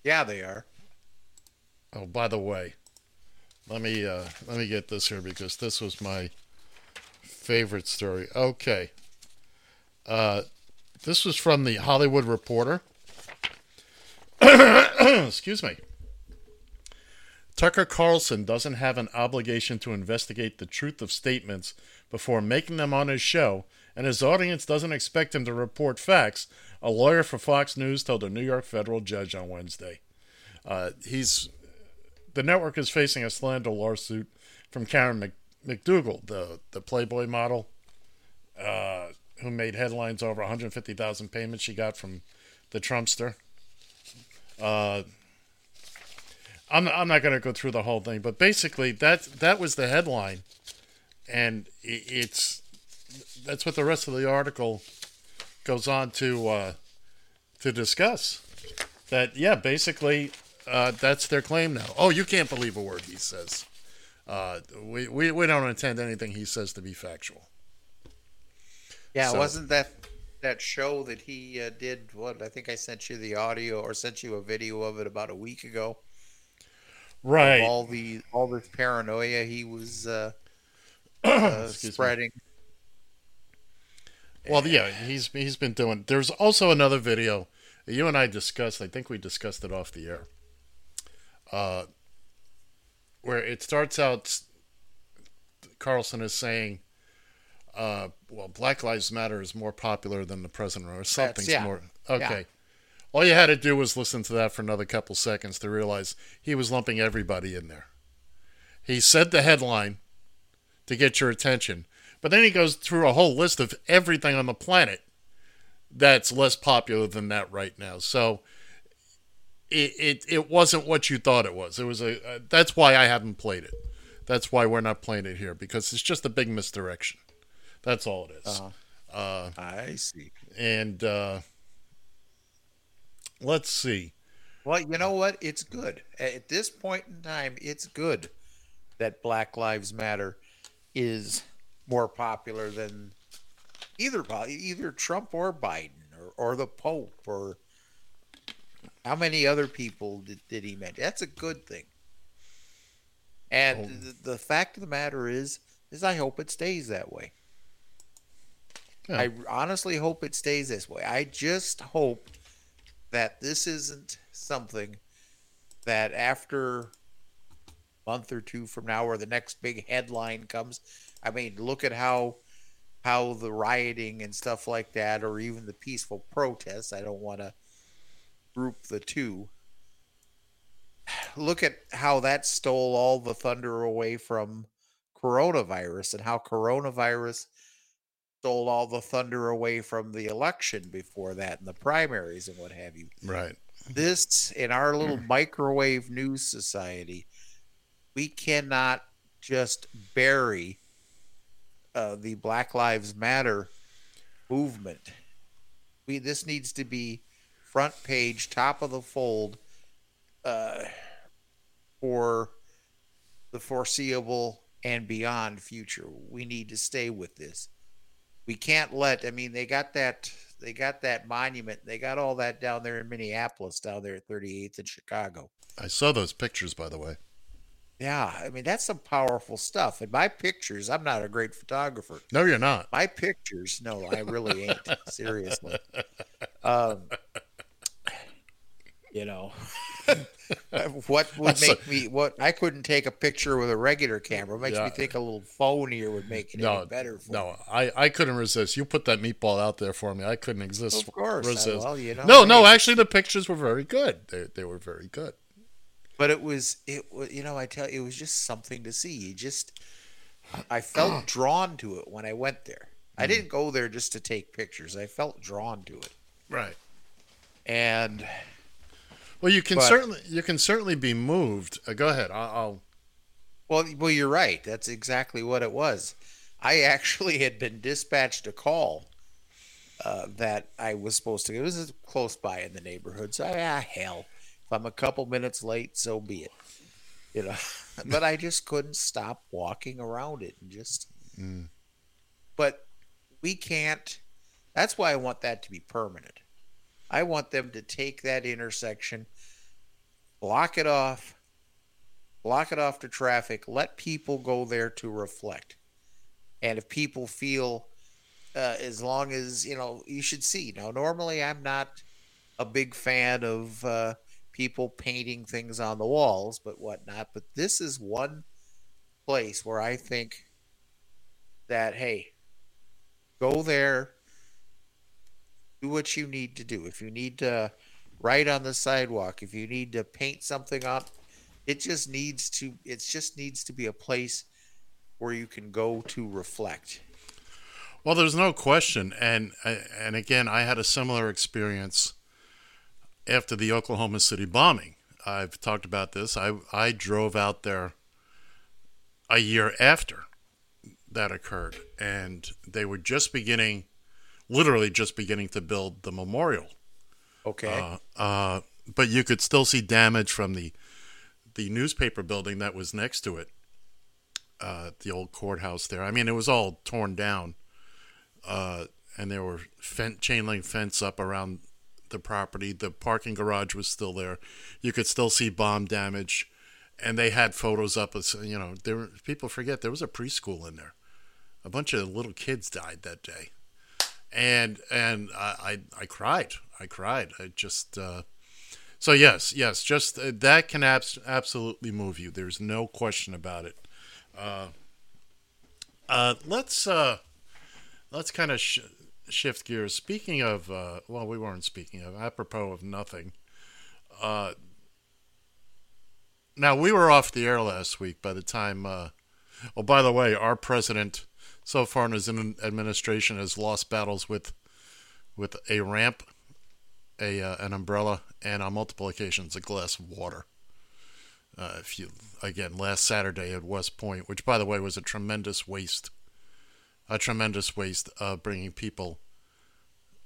Yeah, they are. Oh, by the way, let me uh, let me get this here because this was my favorite story. Okay, uh, this was from the Hollywood Reporter. [clears throat] [clears throat] Excuse me. Tucker Carlson doesn't have an obligation to investigate the truth of statements before making them on his show, and his audience doesn't expect him to report facts, a lawyer for Fox News told a New York federal judge on Wednesday. Uh, he's the network is facing a slander lawsuit from Karen Mc, McDougal, the the Playboy model, uh, who made headlines over 150,000 payments she got from the Trumpster. Uh, I'm I'm not going to go through the whole thing, but basically that that was the headline, and it's that's what the rest of the article goes on to uh, to discuss. That yeah, basically uh, that's their claim now. Oh, you can't believe a word he says. Uh, we, we we don't intend anything he says to be factual. Yeah, So- wasn't that that show that he uh, did? What I think I sent you the audio or sent you a video of it about a week ago. Right. all the all this paranoia he was uh, uh, [coughs] Excuse me. spreading. Well, yeah, he's he's been doing. There's also another video that you and I discussed. I think we discussed it off the air. Uh, where it starts out, Carlson is saying, uh, "Well, Black Lives Matter is more popular than the president, or something's yeah. more." Yeah. Okay. All you had to do was listen to that for another couple seconds to realize he was lumping everybody in there. He said the headline to get your attention, but then he goes through a whole list of everything on the planet that's less popular than that right now. So it it, it wasn't what you thought it was. It was a uh, that's why I haven't played it. That's why we're not playing it here because it's just a big misdirection. That's all it is. Uh-huh. Uh, I see. And uh, let's see. Well, you know what? It's good. At this point in time, it's good that Black Lives Matter is more popular than either either Trump or Biden or, or the Pope or how many other people did, did he mention? That's a good thing. And Oh. the, the fact of the matter is, is I hope it stays that way. Yeah. I honestly hope it stays this way. I just hope that this isn't something that after a month or two from now or the next big headline comes i mean look at how how the rioting and stuff like that or even the peaceful protests i don't want to group the two [sighs] look at how that stole all the thunder away from coronavirus and how coronavirus stole all the thunder away from the election before that and the primaries and what have you. Right. this in our little [clears throat] microwave news society we cannot just bury uh, the black lives matter movement. We this needs to be front page top of the fold uh, for the foreseeable and beyond future. We need to stay with this we can't let i mean they got that they got that monument they got all that down there in minneapolis down there at 38th and chicago. I saw those pictures, by the way. yeah i mean that's some powerful stuff. And my pictures i'm not a great photographer. No, you're not. my pictures no i really ain't [laughs] seriously. Um you know [laughs] what would That's a- make me what i couldn't take a picture with a regular camera it makes Yeah. me think a little phone here would make it No, any better for no, I, I couldn't resist. You put that meatball out there for me. I couldn't exist. Of course, resist. well, you know, no, no. hey. Actually, the pictures were very good. They, they were very good. but it was it was you know i tell you it was just something to see you just i felt [clears throat] drawn to it when i went there Mm. i didn't go there just to take pictures i felt drawn to it Right. and Well, you can But- certainly you can certainly be moved. Uh, go ahead. I'll, I'll. well well you're right that's exactly what it was i actually had been dispatched a call uh, that i was supposed to go. it was close by in the neighborhood so ah hell if i'm a couple minutes late so be it you know [laughs] but i just couldn't stop walking around it and just Mm. but we can't that's why i want that to be permanent i want them to take that intersection block it off block it off to traffic let people go there to reflect. And if people feel uh, as long as you know you should see. Now normally i'm not a big fan of uh, people painting things on the walls but whatnot but this is one place where i think that hey go there what you need to do if you need to write on the sidewalk if you need to paint something up it just needs to it just needs to be a place where you can go to reflect Well, there's no question, and and again, I had a similar experience after the Oklahoma City bombing. I've talked about this. I I drove out there a year after that occurred, and they were just beginning, literally just beginning to build the memorial. okay Uh, uh, but you could still see damage from the the newspaper building that was next to it, uh, the old courthouse there. I mean, it was all torn down, uh, and there were fen- chain link fence up around the property. The parking garage was still there. You could still see bomb damage, and they had photos up. Of, you know, there were, people forget there was a preschool in there. A bunch of little kids died that day and and I, I I cried. I cried. I just uh, so yes, yes, just uh, that can abs- absolutely move you. There's no question about it. Uh, uh, let's uh, let's kind of sh- shift gears. Speaking of, uh, well, we weren't speaking of. Apropos of nothing. Uh, now we were off the air last week. By the time, uh, oh, by the way, our president so far in his administration has lost battles with with a ramp, a uh, an umbrella, and on multiple occasions a glass of water. Uh, if you again last Saturday at West Point, which by the way was a tremendous waste, a tremendous waste of bringing people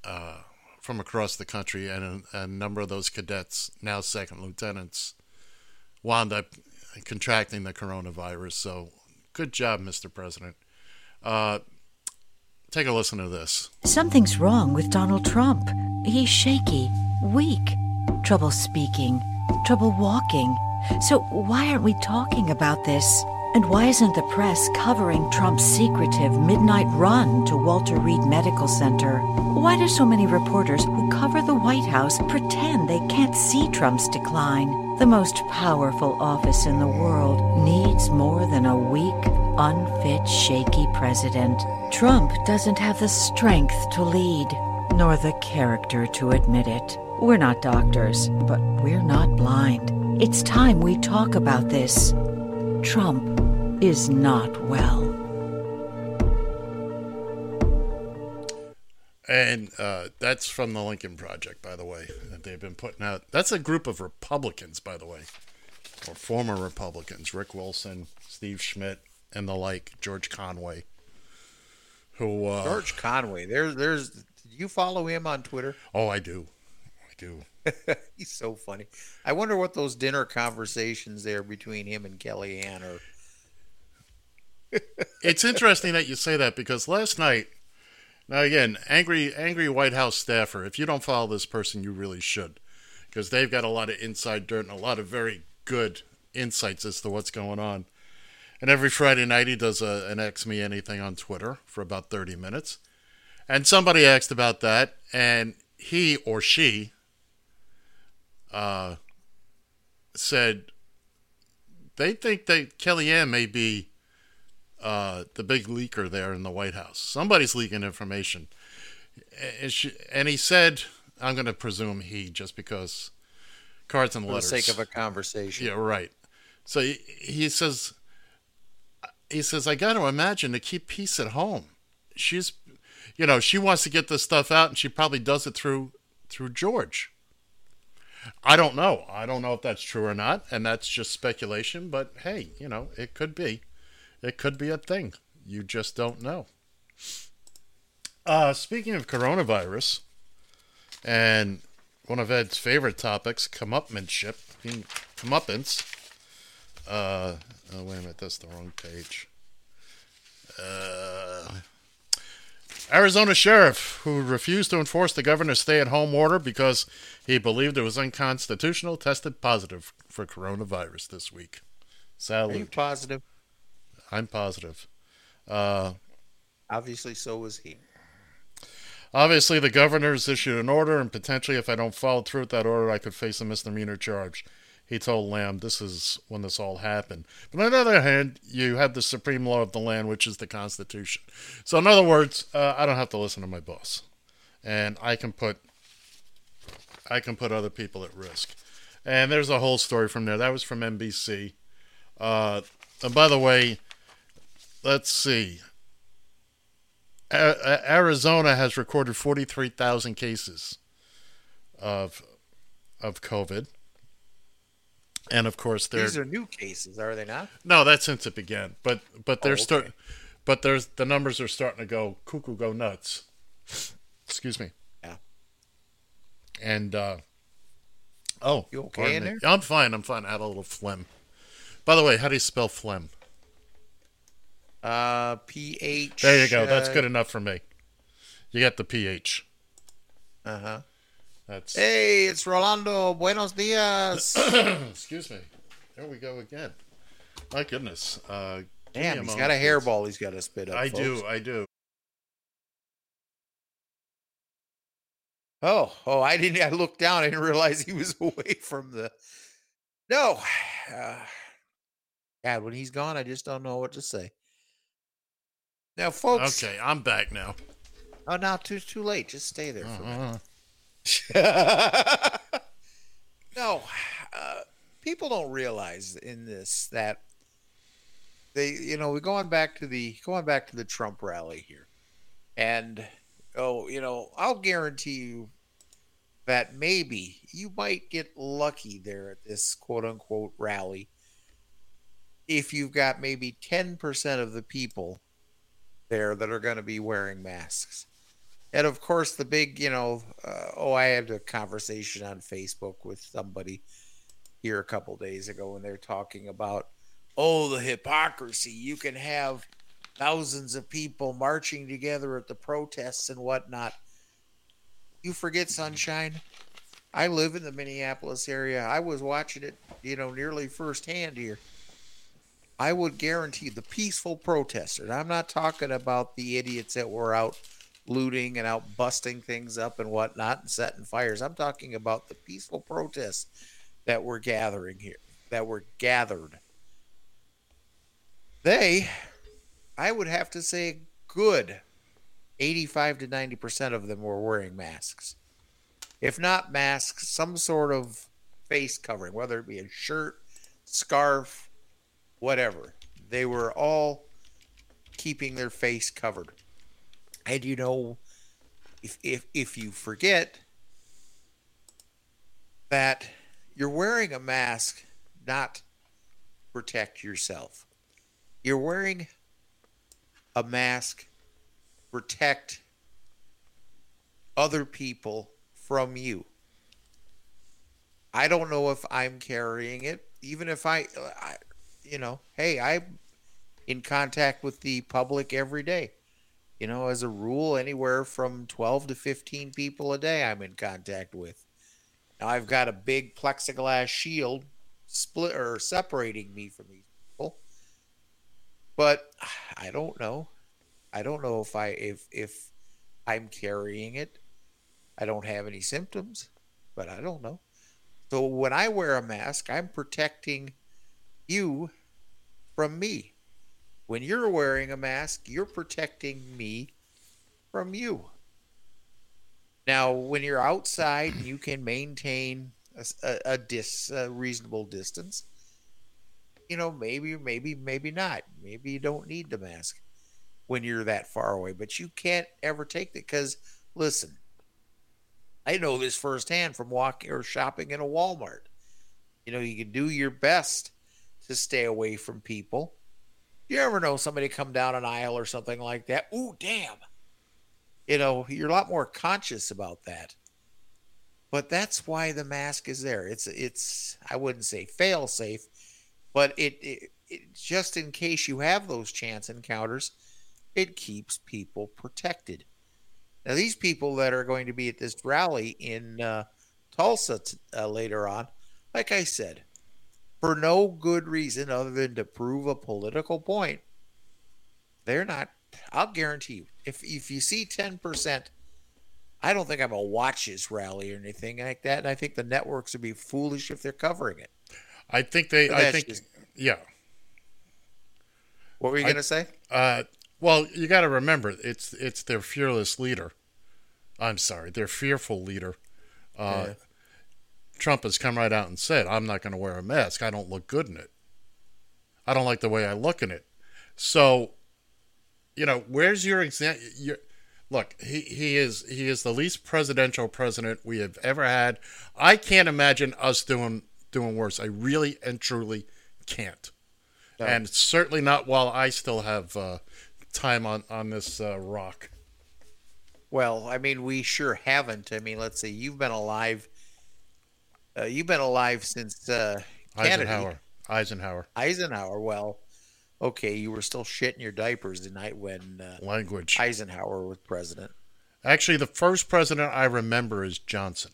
uh, from across the country, and a, a number of those cadets, now second lieutenants, wound up contracting the coronavirus. So good job, Mr. President. Uh, Take a listen to this. Something's wrong with Donald Trump. He's shaky, weak, trouble speaking, trouble walking. So why aren't we talking about this? And why isn't the press covering Trump's secretive midnight run to Walter Reed Medical Center? Why do so many reporters who cover the White House pretend they can't see Trump's decline? The most powerful office in the world needs more than a weak, unfit, shaky president. Trump doesn't have the strength to lead, nor the character to admit it. We're not doctors, but we're not blind. It's time we talk about this. Trump is not well. And uh, that's from the Lincoln Project, by the way, that they've been putting out. That's a group of Republicans, by the way, or former Republicans Rick Wilson, Steve Schmidt, and the like, George Conway. Who, uh, George Conway. There's, there's. You follow him on Twitter? Oh, I do. I do. [laughs] He's so funny. I wonder what those dinner conversations there between him and Kellyanne are. [laughs] it's interesting that you say that because last night, now again, angry, angry White House staffer. If you don't follow this person, you really should, because they've got a lot of inside dirt and a lot of very good insights as to what's going on. And every Friday night, he does a, an Ask Me Anything on Twitter for about 30 minutes. And somebody asked about that, and he or she uh, said they think that Kellyanne may be uh, the big leaker there in the White House. Somebody's leaking information. And, she, and he said, I'm going to presume he, just because cards and For letters. For the sake of a conversation. Yeah, right. So he, he says, he says, I got to imagine to keep peace at home. She's, you know, she wants to get this stuff out, and she probably does it through through George. I don't know. I don't know if that's true or not, and that's just speculation. But hey, you know, it could be. It could be a thing. You just don't know. Uh, speaking of coronavirus, and one of Ed's favorite topics, comeuppance. Uh, oh, wait a minute, that's the wrong page. Uh, Arizona sheriff who refused to enforce the governor's stay-at-home order because he believed it was unconstitutional tested positive for coronavirus this week. Are you positive? I'm positive. Uh, Obviously, so was he. Obviously, the governor's issued an order, and potentially, if I don't follow through with that order, I could face a misdemeanor charge. He told Lamb this is when this all happened. But on the other hand, you have the supreme law of the land, which is the Constitution. So, in other words, uh, I don't have to listen to my boss, and I can put I can put other people at risk. And there's a whole story from there. That was from NBC. Uh, and by the way, let's see. A- Arizona has recorded 43,000 cases of of COVID. And of course, they're These are new cases, are they not? no, that's since it began. But but they're Oh, okay. start, but there's the numbers are starting to go cuckoo, go nuts. Excuse me. Yeah. And uh, oh, You okay in me. there? I'm fine. I'm fine. I had a little phlegm. By the way, how do you spell phlegm? Uh, PH. There you go. That's uh, good enough for me. You got the pH. Uh huh. That's Hey, it's Rolando. Buenos dias. [coughs] Excuse me. There we go again. My goodness. Uh, Damn, he's moment, got a hairball he's got to spit up. I folks. do. I do. Oh, oh, I didn't. I looked down. I didn't realize he was [laughs] away from the. No, uh, [sighs] God, when he's gone, I just don't know what to say. Now, folks. Okay, I'm back now. Oh, now too too late. Just stay there for a minute. [laughs] No, uh, people don't realize in this that they, you know, we're going back to the going back to the Trump rally here, and oh, you know, I'll guarantee you that maybe you might get lucky there at this quote unquote rally if you've got maybe ten percent of the people there that are going to be wearing masks. And of course, the big, you know, uh, oh, I had a conversation on Facebook with somebody here a couple days ago, and they're talking about, oh, the hypocrisy. You can have thousands of people marching together at the protests and whatnot. You forget sunshine. I live in the Minneapolis area. I was watching it, you know, nearly firsthand here. I would guarantee the peaceful protesters. I'm not talking about the idiots that were out looting and out busting things up and whatnot and setting fires. I'm talking about the peaceful protests that were gathering here, that were gathered. They, I would have to say, good 85 to 90% of them were wearing masks. If not masks, some sort of face covering, whether it be a shirt, scarf, whatever. They were all keeping their face covered. And you know, if if if you forget that you're wearing a mask not protect yourself. You're wearing a mask protect other people from you. I don't know if I'm carrying it, even if I, uh, I you know, hey, I'm in contact with the public every day. You know, as a rule, anywhere from 12 to 15 people a day I'm in contact with. Now I've got a big plexiglass shield split or separating me from these people. But I don't know. I don't know if I if if I'm carrying it. I don't have any symptoms, but I don't know. So when I wear a mask, I'm protecting you from me. When you're wearing a mask, you're protecting me from you. Now, when you're outside, you can maintain a, a, a, dis, a reasonable distance. You know, maybe, maybe, maybe not. Maybe you don't need the mask when you're that far away, but you can't ever take it because, listen, I know this firsthand from walking or shopping in a Walmart. You know, you can do your best to stay away from people. You ever know somebody come down an aisle or something like that? Ooh, damn. You know, you're a lot more conscious about that. But that's why the mask is there. It's it's I wouldn't say fail safe, but it, it, it just in case you have those chance encounters, it keeps people protected. Now, these people that are going to be at this rally in uh, Tulsa t- uh, later on, like I said, for no good reason other than to prove a political point, they're not. I'll guarantee you, if if you see ten percent, I don't think I'm gonna watch this rally or anything like that. And I think the networks would be foolish if they're covering it. I think they. I think. just- yeah. What were you I- gonna say? Uh, well, you got to remember, it's it's their fearless leader. I'm sorry, their fearful leader. Uh, Yeah. Trump has come right out and said, "I'm not going to wear a mask. I don't look good in it. I don't like the way I look in it." So, you know, where's your example? Look, he, he is he is the least presidential president we have ever had. I can't imagine us doing doing worse. I really and truly can't, No. and certainly not while I still have uh, time on on this uh, rock. Well, I mean, we sure haven't. I mean, let's see. You've been alive. Uh, you've been alive since uh, Kennedy. Eisenhower. Eisenhower. Eisenhower. Well, okay, you were still shitting your diapers the night when uh, Language. Eisenhower was president. Actually, the first president I remember is Johnson.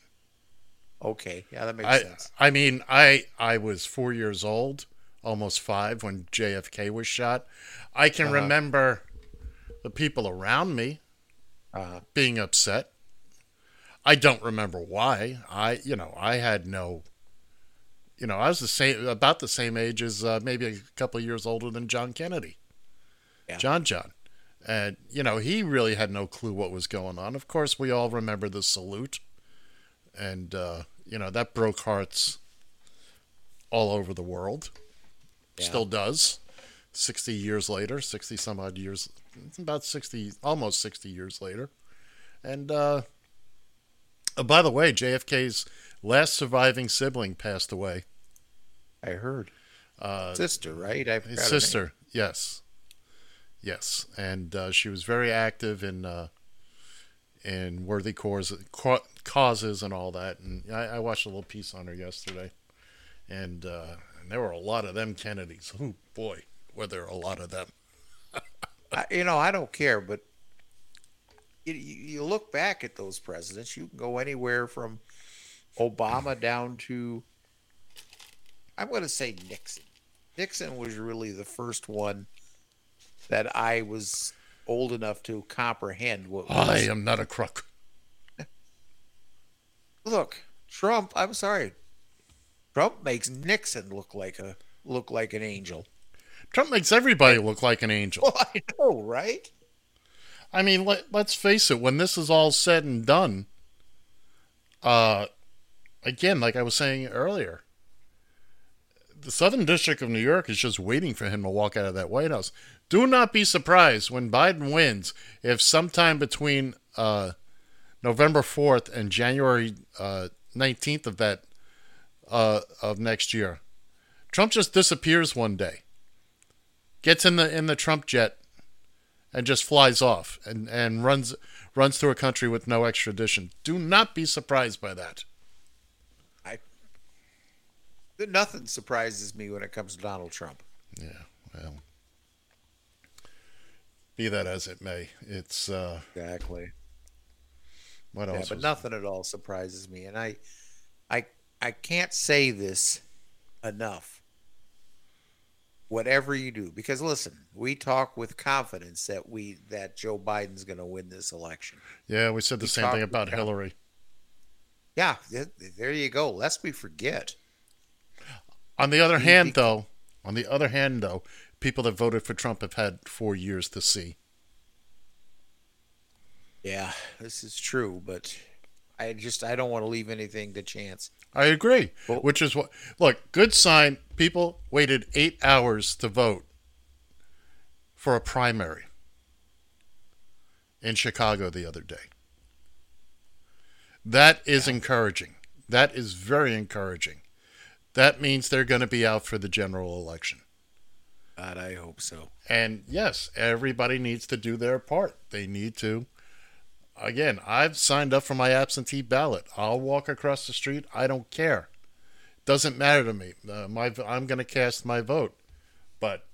Okay, yeah, that makes I, sense. I mean, I I was four years old, almost five, when JFK was shot. I can Uh-huh. remember the people around me Uh, being upset. I don't remember why. I, you know, I had no. You know, I was the same, about the same age as uh, maybe a couple of years older than John Kennedy. Yeah. John John. And, you know, he really had no clue what was going on. Of course, we all remember the salute. And, uh, you know, that broke hearts all over the world. Yeah. Still does. 60 years later, 60 some odd years, about 60, almost 60 years later. And, uh, uh, by the way, JFK's last surviving sibling passed away. I heard. Uh, Sister, right? I his sister, yes, yes, and uh, she was very active in uh, in worthy causes, ca- causes and all that. And I, I watched a little piece on her yesterday, and, uh, and there were a lot of them Kennedys. [laughs] Oh boy, were there a lot of them. [laughs] I, you know, I don't care, but you, you look back at those presidents, you can go anywhere from Obama down to, I'm going to say Nixon. Nixon was really the first one that I was old enough to comprehend what was. I am not a crook. [laughs] Look, Trump. I'm sorry. Trump makes Nixon look like a look like an angel. Trump makes everybody [laughs] look like an angel. Well, I know, right? I mean, let, let's face it. When this is all said and done, uh, again, like I was saying earlier, the Southern District of New York is just waiting for him to walk out of that White House. Do not be surprised when Biden wins if sometime between uh, November 4th and January uh, 19th of that uh, of next year, Trump just disappears one day, gets in the in the Trump jet, and just flies off and, and runs runs through a country with no extradition. Do not be surprised by that. I nothing surprises me when it comes to Donald Trump. Yeah, well, be that as it may, it's uh, exactly. What else? yeah, but nothing at all surprises me, and I, I, I can't say this enough. Whatever you do, because listen, we talk with confidence that we that Joe Biden's going to win this election. Yeah, we said the We same thing about Hillary. Yeah, there you go. Lest we forget. On the other He- hand, he- though, on the other hand, though, people that voted for Trump have had four years to see. Yeah, this is true, but I just I don't want to leave anything to chance. I agree. Which is what look, good sign. People waited eight hours to vote for a primary in Chicago the other day. That is encouraging. That is very encouraging. That means they're going to be out for the general election. God, I hope so. And yes, everybody needs to do their part. They need to. Again, I've signed up for my absentee ballot. I'll walk across the street. I don't care. Doesn't matter to me. Uh, my I'm going to cast my vote. But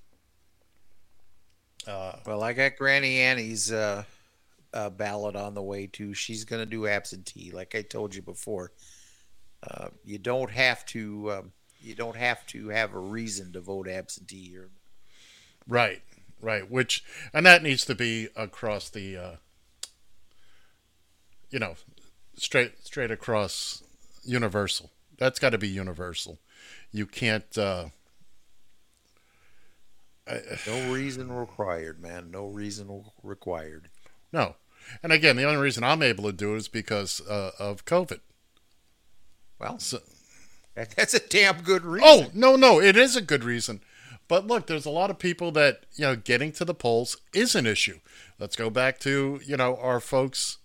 uh, Well, I got Granny Annie's uh, uh, ballot on the way too. She's going to do absentee, like I told you before. Uh, you don't have to. Um, you don't have to have a reason to vote absentee. Or right, right. Which and that needs to be across the. Uh, you know, straight straight across universal. That's got to be universal. You can't. Uh, no reason required, man. No reason required. No. And again, the only reason I'm able to do it is because uh, of COVID. Well, so, that's a damn good reason. Oh no, no, it is a good reason. But look, there's a lot of people that you know getting to the polls is an issue. Let's go back to you know our folks,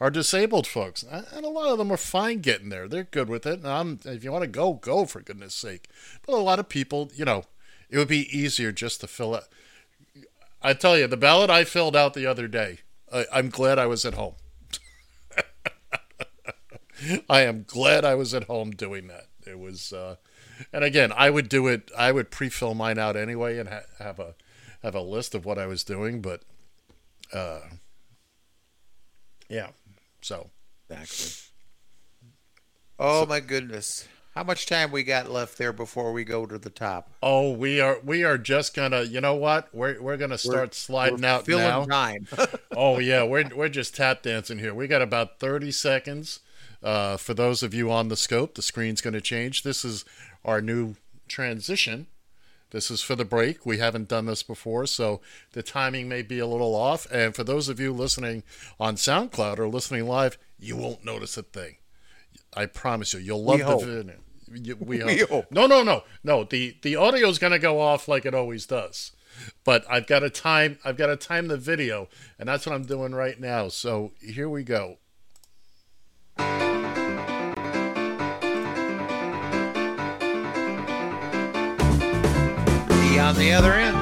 our disabled folks, and a lot of them are fine getting there. They're good with it. And I'm, if you want to go, go for goodness sake. But a lot of people, you know, it would be easier just to fill out. I tell you, the ballot I filled out the other day. I, I'm glad I was at home. [laughs] I am glad I was at home doing that. It was, uh, and again, I would do it. I would pre-fill mine out anyway and ha- have a have a list of what I was doing. But, uh, yeah. So exactly. Oh my goodness! How much time we got left there before we go to the top? Oh, we are we are just gonna. You know what? We're we're gonna start We're- sliding we're out filling now. time. [laughs] [laughs] oh yeah, we're we're just tap dancing here. We got about thirty seconds. Uh, for those of you on the scope, the screen's going to change. This is our new transition. This is for the break. We haven't done this before, so the timing may be a little off. And for those of you listening on SoundCloud or listening live, you won't notice a thing. I promise you, you'll love We the hope. video. You- We, [laughs] We hope. hope. No, no, no, no. The the audio is going to go off like it always does, but I've got to time. I've got to time the video, and that's what I'm doing right now. So here we go. On the other end.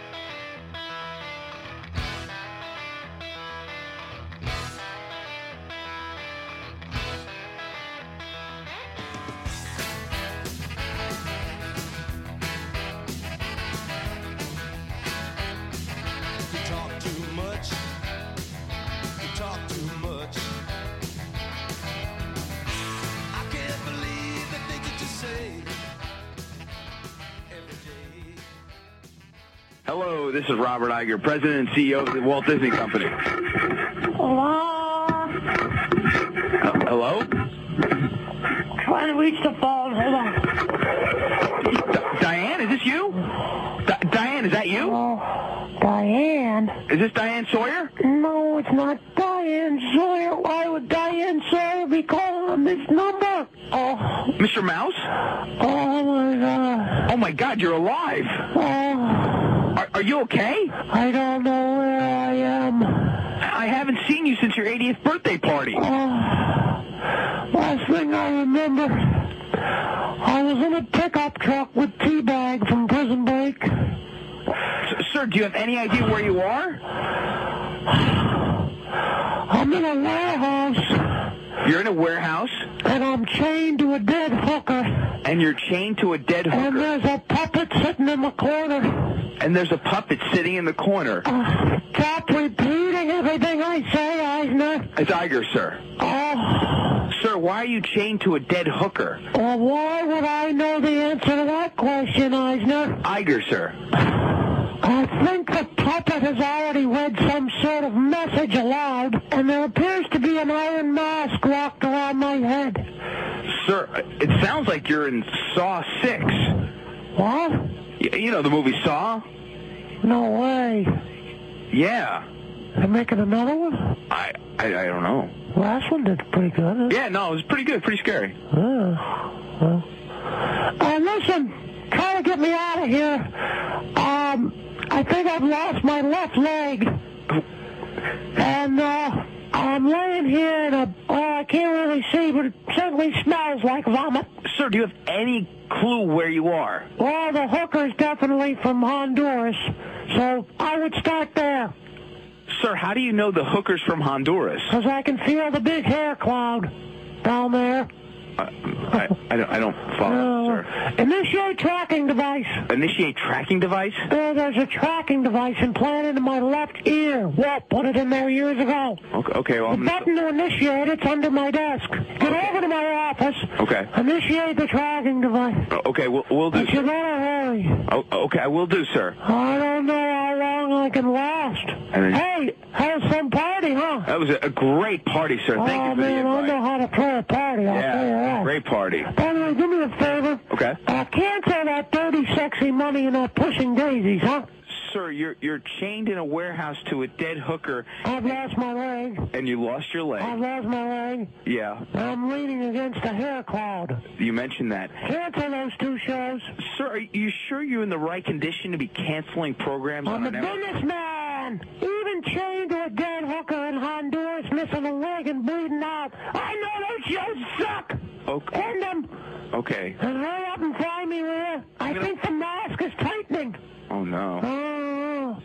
Hello, this is Robert Iger, President and CEO of the Walt Disney Company. Hello? Uh, hello? Trying to reach the phone. Hold on. Di- Diane, is this you? Di- Diane, is that you? Diane? Is this Diane Sawyer? No, it's not Diane Sawyer. Why would Diane Sawyer be calling on this number? Oh, Mr. Mouse? oh my God. Oh my God, you're alive. Oh, Are, are you okay? I don't know where I am. I haven't seen you since your 80th birthday party. Oh, last thing I remember, I was in a pickup truck with T-Bag from Prison Break. S- sir, do you have any idea where you are? I'm in a warehouse, You're in a warehouse, and I'm chained to a dead hooker. and you're chained to a dead hooker. And there's a puppet sitting in the corner. and there's a puppet sitting in the corner. Uh, stop repeating everything I say, Eisner. It's Iger, sir. Oh, Sir, why are you chained to a dead hooker? well, why would I know the answer to that question, Eisner? Iger, sir. I think the puppet has already read some sort of message aloud, and there appears to be an iron mask locked around my head. Sir, it sounds like you're in Saw 6. What? Y- You know the movie Saw? No way. Yeah. They're making another one? I, I I don't know. Last one did pretty good. Yeah, no, it was pretty good, pretty scary. Oh, well. Uh, listen, try to get me out of here. Um, I think I've lost my left leg. And, uh, I'm laying here in a, well, I can't really see, but it certainly smells like vomit. Sir, do you have any clue where you are? Well, the hooker's definitely from Honduras, so I would start there. Sir, how do you know the hooker's from Honduras? Because I can feel the big hair cloud down there. I, I, don't, I don't follow, Uh, sir. initiate tracking device. Initiate tracking device? There, there's a tracking device implanted in my left ear. Walt put it in there years ago. Okay, okay well, The I'm button to initiate it's under my desk. Get over to my office. Okay. Initiate the tracking device. Uh, Okay, we'll, we'll do. But you gotta hurry. Oh, okay, I will do, sir. I don't know how long I can last. Then- Hey, have some party, huh? That was a, great party, sir. Thank oh, you for man, the I know how to throw a party, I'll Yeah, that. great party. By the way, do me a favor. Okay. Uh, cancel that dirty, sexy money and that pushing daisies, huh? Sir, you're you're chained in a warehouse to a dead hooker, I've lost my leg. and you lost your leg. I've lost my leg. Yeah, I'm leaning against a hair cloud. you mentioned that. Cancel those two shows. Sir, are you sure you're in the right condition to be canceling programs I'm on a network? businessman. Even chained to a dead hooker in Honduras, missing a leg and bleeding out. I know those shows suck. Okay. End them. Okay. And hurry up and find me where. I think the mask is tightening. Oh no. Oh,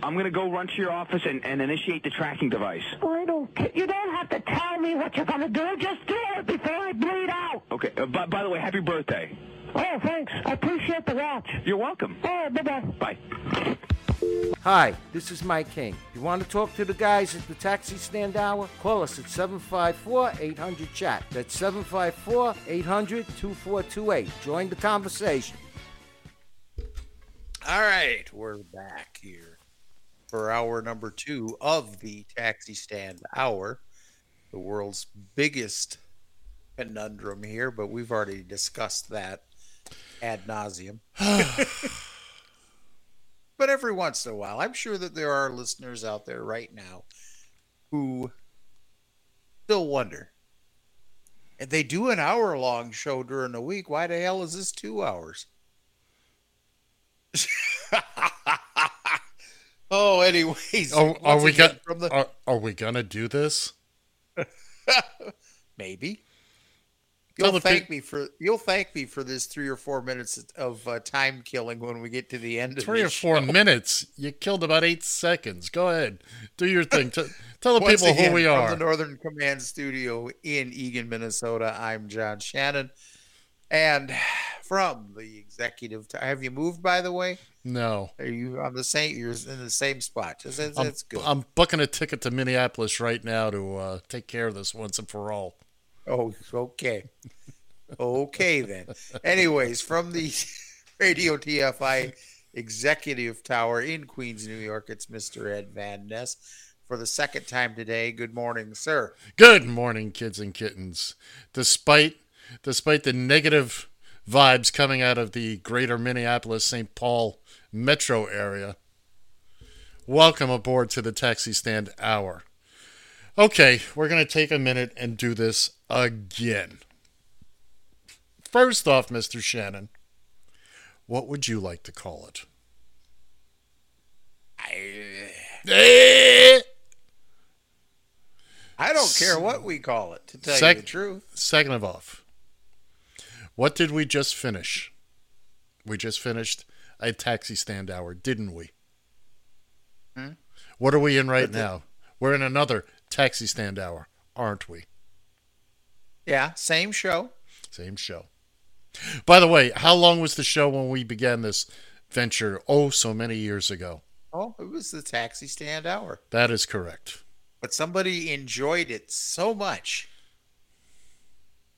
I'm gonna go run to your office and, and initiate the tracking device. I don't care. You don't have to tell me what you're gonna do. Just do it before I bleed out. Okay. Uh, by, by the way, happy birthday. Oh, thanks. I appreciate the watch. You're welcome. Oh, bye-bye. Bye. Hi, this is Mike King. You want to talk to the guys at the Taxi Stand Hour? Call us at 754 800 chat. That's 754 800 2428. Join the conversation. All right, we're back here for hour number two of the Taxi Stand Hour, the world's biggest conundrum here, but we've already discussed that ad nauseum. [sighs] but every once in a while, I'm sure that there are listeners out there right now who still wonder. If they do an hour long show during the week, why the hell is this two hours? [laughs] oh, anyways. Oh, [laughs] are we gonna from the are, are we gonna do this? [laughs] maybe? You'll Tell thank peop- me for you'll thank me for this three or four minutes of uh, time killing when we get to the end of Three or four show. minutes. You killed about eight seconds. Go ahead. Do your [laughs] thing. T- tell the people again, who we are. From the Northern Command Studio in Eagan, Minnesota, I'm John Shannon. And [sighs] from the executive, t- have you moved, by the way? No. Are you on the same? You're in the same spot. That's, that's, I'm, that's good. I'm booking a ticket to Minneapolis right now to uh, take care of this once and for all. Oh, okay. Okay, then. Anyways, from the [laughs] Radio TFI Executive Tower in Queens, New York, it's Mr. Ed Van Ness. For the second time today, good morning, sir. Good morning, kids and kittens. Despite despite the negative vibes coming out of the greater Minneapolis St. Paul metro area, welcome aboard to the taxi stand hour. Okay, we're going to take a minute and do this again. First off, Mr. Shannon, what would you like to call it? Eh. I don't care what we call it, to tell Sec- you the truth. Second of off, what did we just finish? We just finished a taxi stand hour, didn't we? Hmm? What are we in right the- now? We're in another taxi stand hour, aren't we? Yeah, same show. Same show. By the way, how long was the show when we began this venture? Oh, so many years ago. Oh, it was the taxi stand hour. That is correct. But somebody enjoyed it so much.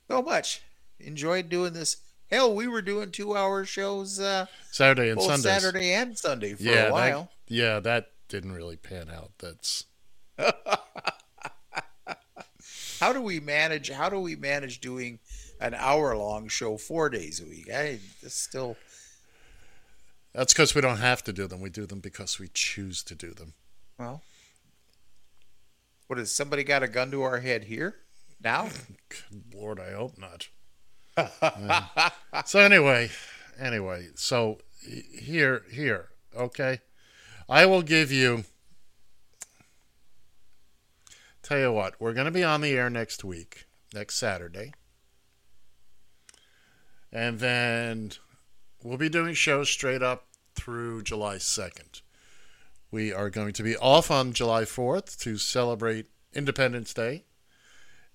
So much. Enjoyed doing this. Hell, we were doing two hour shows uh, Saturday and both Sundays. Saturday and Sunday for yeah, a while. That, yeah, that didn't really pan out. That's [laughs] How do we manage? How do we manage doing an hour long show four days a week? I still that's because we don't have to do them. We do them because we choose to do them. well. What is somebody got a gun to our head here now? [clears throat] Good Lord, I hope not. So anyway, anyway, so here, here, okay. I will give you. Tell you what, we're going to be on the air next week, next Saturday, and then we'll be doing shows straight up through July second. We are going to be off on July 4th to celebrate Independence Day,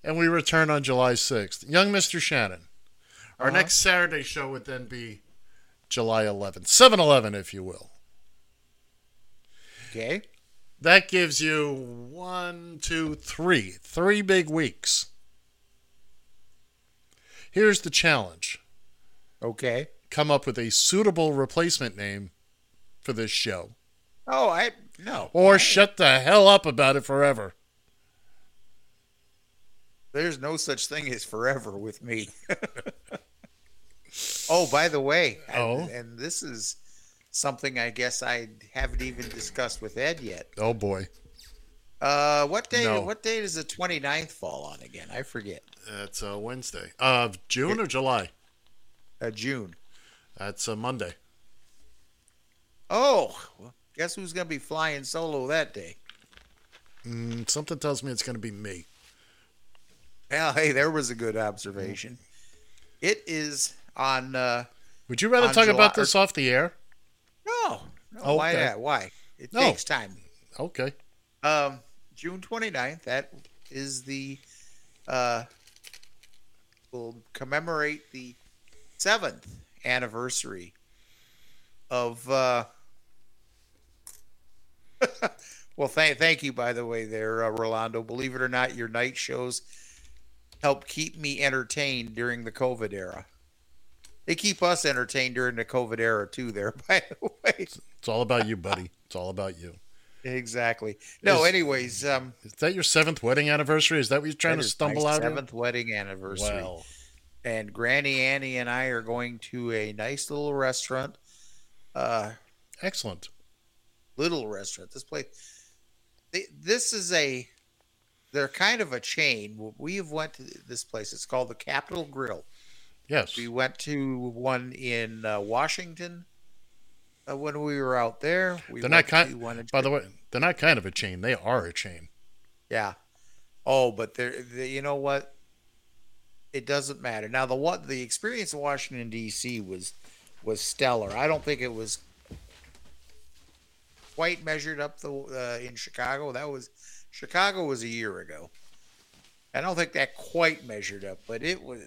and we return on July 6th. Young Mr. Shannon, our Uh-huh. next Saturday show would then be July 11th, 7 Eleven, if you will. Okay. That gives you one, two, three, three big weeks. Here's the challenge Okay. come up with a suitable replacement name for this show, Oh, I no. or shut the hell up about it forever. There's no such thing as forever with me. [laughs] oh, by the way, Oh? and this is something I guess I haven't even discussed with Ed yet. Oh boy. Uh, what day? No. What day does the 29th fall on again? I forget. That's uh, Wednesday. Uh, June or July? Uh, June. That's a Monday. Oh, well, guess who's gonna be flying solo that day? Mm, something tells me it's going to be me. Well, hey, there was a good observation. It is on. Uh, Would you rather talk July- about this off the air? No, no. Why that? Why? It No. takes time. Okay. Um, June 29th, that is the, uh, will commemorate the seventh anniversary of, uh, [laughs] well, thank, thank you, by the way, there, uh, Rolando. Believe it or not, your night shows help keep me entertained during the COVID era. They keep us entertained during the COVID era, too, there, [laughs] by the way. It's all about you, buddy. It's all about you. Exactly. No, Is- anyways, um, Is that your seventh wedding anniversary? Is that what you're trying to stumble out of? Seventh wedding anniversary. Well. And Granny Annie and I are going to a nice little restaurant. Uh, Excellent. little restaurant. This place. They, this is a. They're kind of a chain. We have went to this place. It's called the Capital Grille. Yes. We went to one in uh, Washington uh, when we were out there. We They're not kind. By the way, they're not kind of a chain. They are a chain. Yeah. Oh, but they're they, you know what? it doesn't matter. Now the what the experience in Washington D.C. was was stellar. I don't think it was quite measured up the uh, in Chicago. That was Chicago was a year ago. I don't think that quite measured up, but it was.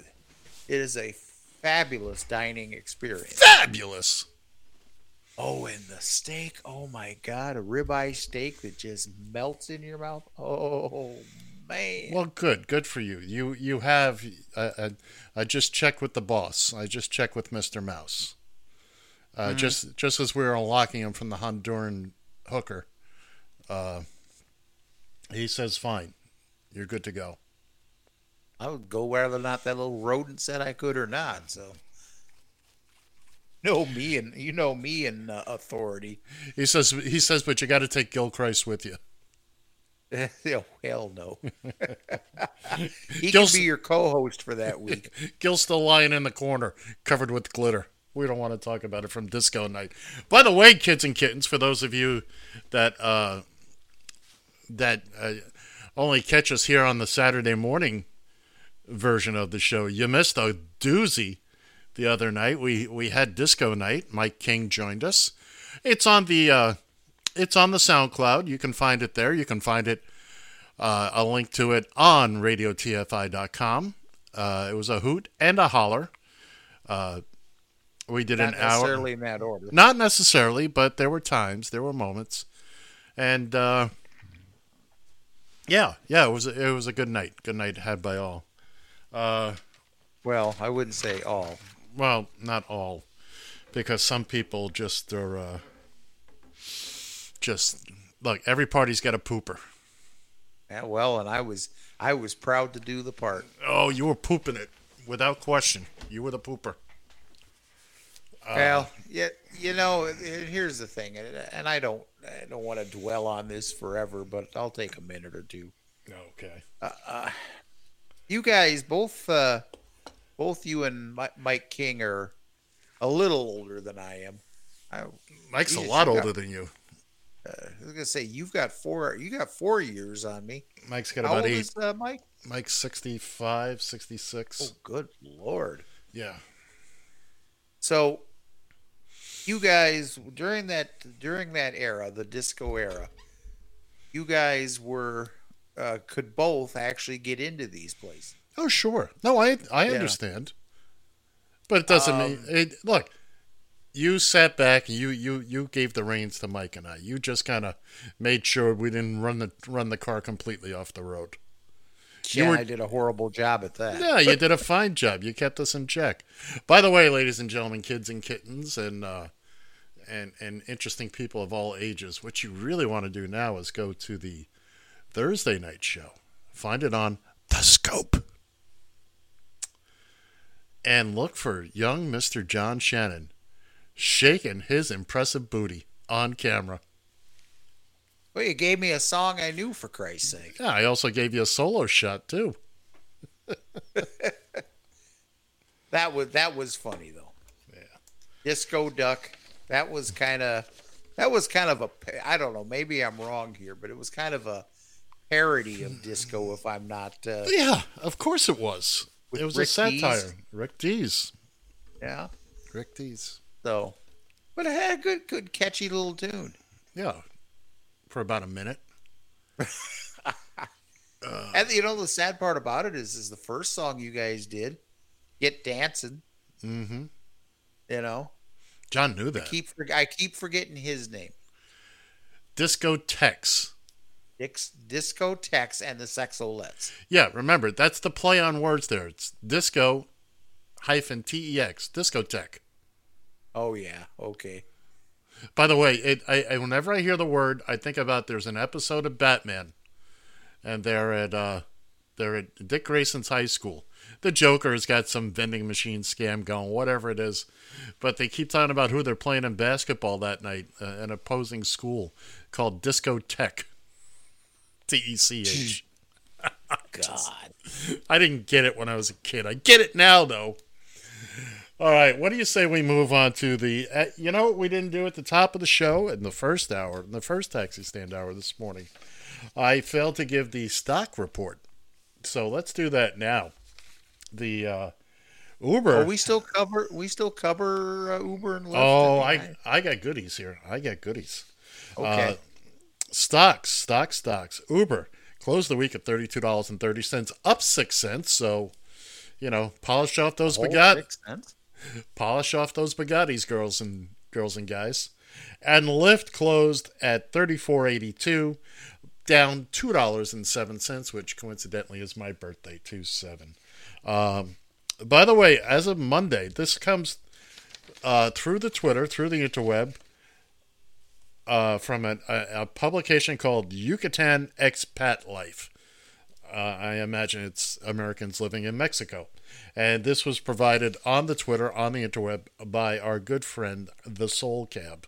It is a fabulous dining experience. Fabulous. Oh, and the steak! Oh my God, a ribeye steak that just melts in your mouth. Oh man! Well, good, good for you. You you have. Uh, uh, I just checked with the boss. I just checked with Mister Mouse. Uh, Mhm. Just just as we were unlocking him from the Honduran hooker, uh, he says, "Fine, you're good to go." I would go whether or not that little rodent said I could or not. So, know me and you know me and uh, authority. He says he says, but you got to take Gilchrist with you. [laughs] oh, hell no. [laughs] he Gil's- can be your co-host for that week. [laughs] Gil's still lying in the corner, covered with glitter. We don't want to talk about it from disco night. By the way, kids and kittens, for those of you that uh, that uh, only catch us here on the Saturday morning version of the show, you missed a doozy the other night. We we had disco night. Mike King joined us. It's on the uh, it's on the SoundCloud. You can find it there. You can find it uh, a link to it on radiotfi.com. Uh, it was a hoot and a holler. Uh, we did Not an hour. Not necessarily in that order. Not necessarily, but there were times, there were moments, and uh, yeah, yeah, it was it was a good night. Good night had by all. Uh, well, I wouldn't say all. Well, not all, because some people just are uh, just look. Every party's got a pooper. Yeah, well, and I was I was proud to do the part. Oh, you were pooping it without question. You were the pooper. Uh, well, yeah, you know, here's the thing, and- and I don't I don't want to dwell on this forever, but I'll take a minute or two. Okay. Uh, uh, you guys, both uh, both you and Mike King are a little older than I am. I, Mike's a lot older got- than you. Uh, I was gonna say you've got four. You got four years on me. Mike's got How about old eight. is, uh, Mike? Mike's 65, 66. Oh, good lord. Yeah. So, you guys during that during that era, the disco era, you guys were uh, could both actually get into these places. Oh, sure. No, I I Yeah. understand. But it doesn't mean Um, it. Look, you sat back and you you you gave the reins to Mike and I. You just kind of made sure we didn't run the run the car completely off the road. You Yeah, were- I did a horrible job at that. Yeah, you did a fine job. You kept us in check. By the way, ladies and gentlemen, kids and kittens, and uh, and and interesting people of all ages, what you really want to do now is go to the Thursday night show. Find it on the Scope, and look for young Mister John Shannon shaking his impressive booty on camera. Well, you gave me a song I knew for Christ's sake. Yeah, I also gave you a solo shot too. [laughs] That was that was funny though. Yeah. Disco Duck. That was kind of that was kind of a I don't know. Maybe I'm wrong here, but it was kind of a parody of disco. If I'm not. Uh, Yeah, of course it was. It was Rick a Dees? satire. Rick Dees. Yeah. Rick Dees. So, but it had a good, good, catchy little tune. Yeah. For about a minute. [laughs] and you know the sad part about it is, is the first song you guys did, "Get Dancing." Mm-hmm. You know, John knew I that. keep I keep forgetting his name. Disco Tex. Dix, Disco Tex and the Sexolettes. Yeah, remember, that's the play on words there. It's disco hyphen T E X. Discotheque. Oh yeah, okay. By the way, it I, I whenever I hear the word, I think about there's an episode of Batman, and they're at uh, they're at Dick Grayson's high school. The Joker has got some vending machine scam going, whatever it is, but they keep talking about who they're playing in basketball that night, uh, an opposing school called Discotheque. T E C H. [laughs] God. I didn't get it when I was a kid. I get it now, though. All right, what do you say we move on to the? Uh, you know what we didn't do at the top of the show in the first hour, in the first taxi stand hour this morning. I failed to give the stock report, so let's do that now. the uh, Uber. Oh, we still cover we still cover uh, Uber and Lyft. Oh, and I I got goodies here. I got goodies. Okay. Stocks, stocks, stocks. Uber closed the week at thirty-two dollars and thirty cents, up six cents. So, you know, polish off those Bugatti, polish off those Bugattis, girls and girls and guys. And Lyft closed at thirty-four eighty-two, down two dollars and seven cents, which coincidentally is my birthday, two seven. Um, by the way, as of Monday, this comes uh, through the Twitter, through the interweb, uh, from a, a, a publication called Yucatan Expat Life. Uh, I imagine it's Americans living in Mexico. And this was provided on the Twitter, on the interweb, by our good friend, The Soul Cab.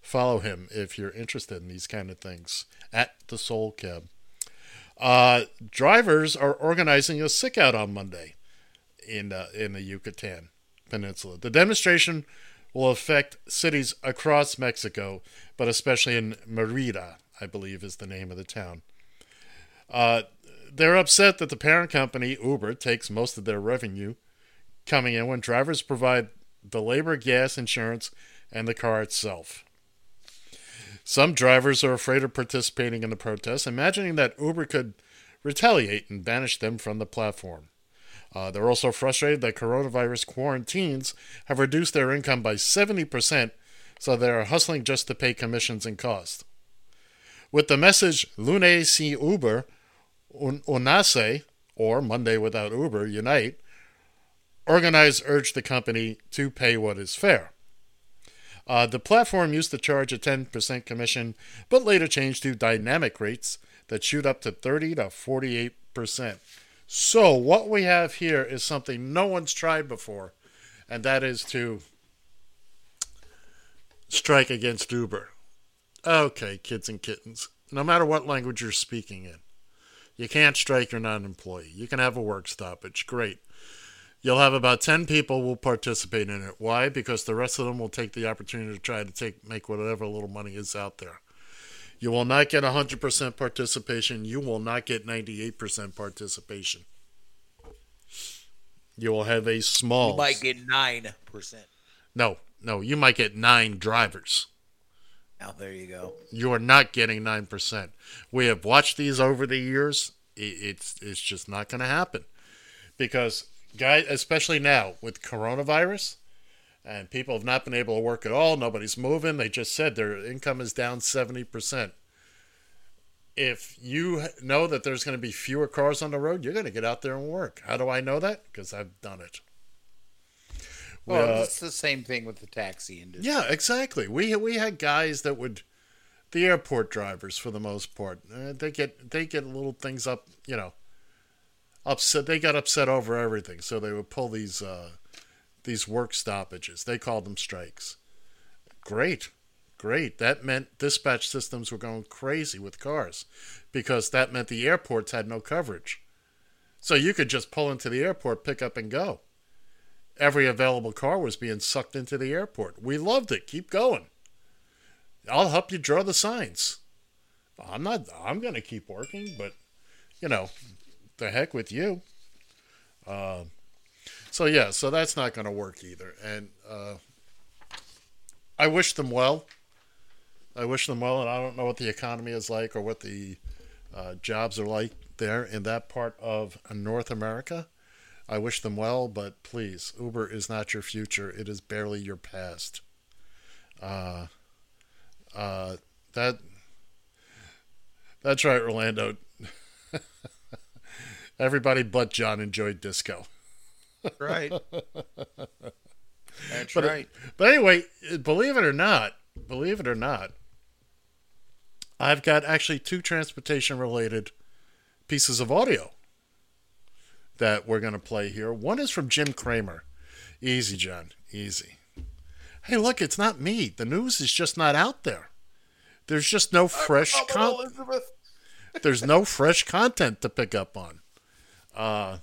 Follow him if you're interested in these kind of things at The Soul Cab. Uh, drivers are organizing a sick out on Monday in uh, in the Yucatan Peninsula. The demonstration will affect cities across Mexico, but especially in Merida, I believe is the name of the town. Uh, they're upset that the parent company Uber takes most of their revenue coming in when drivers provide the labor, gas, insurance, and the car itself. Some drivers are afraid of participating in the protests, imagining that Uber could retaliate and banish them from the platform. Uh, they're also frustrated that coronavirus quarantines have reduced their income by 70%, so they are hustling just to pay commissions and costs. With the message Lune sin Uber, un- Unace, or Monday without Uber, unite, Organize urged the company to pay what is fair. Uh, the platform used to charge a 10% commission, but later changed to dynamic rates that shoot up to 30 to 48%. So, what we have here is something no one's tried before, and that is to strike against Uber. Okay, kids and kittens, no matter what language you're speaking in, you can't strike you're not an employee. You can have a work stoppage. Great. You'll have about 10 people will participate in it. Why? Because the rest of them will take the opportunity to try to take make whatever little money is out there. You will not get 100% participation. You will not get 98% participation. You will have a small You might get nine percent. No, no, you might get 9 drivers. Now there you go. You are not getting 9%. We have watched these over the years. It's it's just not going to happen. Because guys, especially now with coronavirus and people have not been able to work at all, nobody's moving. They just said their income is down 70%. If you know that there's going to be fewer cars on the road, you're going to get out there and work. How do I know that? Because I've done it. Well, Uh, it's the same thing with the taxi industry. yeah, exactly. We we had guys that would, the airport drivers for the most part, uh, they get they get little things up, you know, upset. They got upset over everything, so they would pull these uh, these work stoppages. They called them strikes. Great, great. That meant dispatch systems were going crazy with cars, because that meant the airports had no coverage. So you could just pull into the airport, pick up, and go every available car was being sucked into the airport. We loved it. Keep going. I'll help you draw the signs. I'm not. I'm going to keep working, but you know, the heck with you. Uh, so yeah, so that's not going to work either. And uh, I wish them well. I wish them well, and I don't know what the economy is like or what the uh, jobs are like there in that part of North America. I wish them well, but please, Uber is not your future. It is barely your past. Uh, uh, that that's right, Orlando. [laughs] Everybody but John enjoyed disco. Right. That's but, right. But anyway, believe it or not, believe it or not, I've got actually two transportation related pieces of audio that we're going to play here. One is from Jim Cramer. Easy, John. Easy. Hey, look, it's not me. The news is just not out there. There's just no fresh content. There's no fresh content to pick up on. Uh,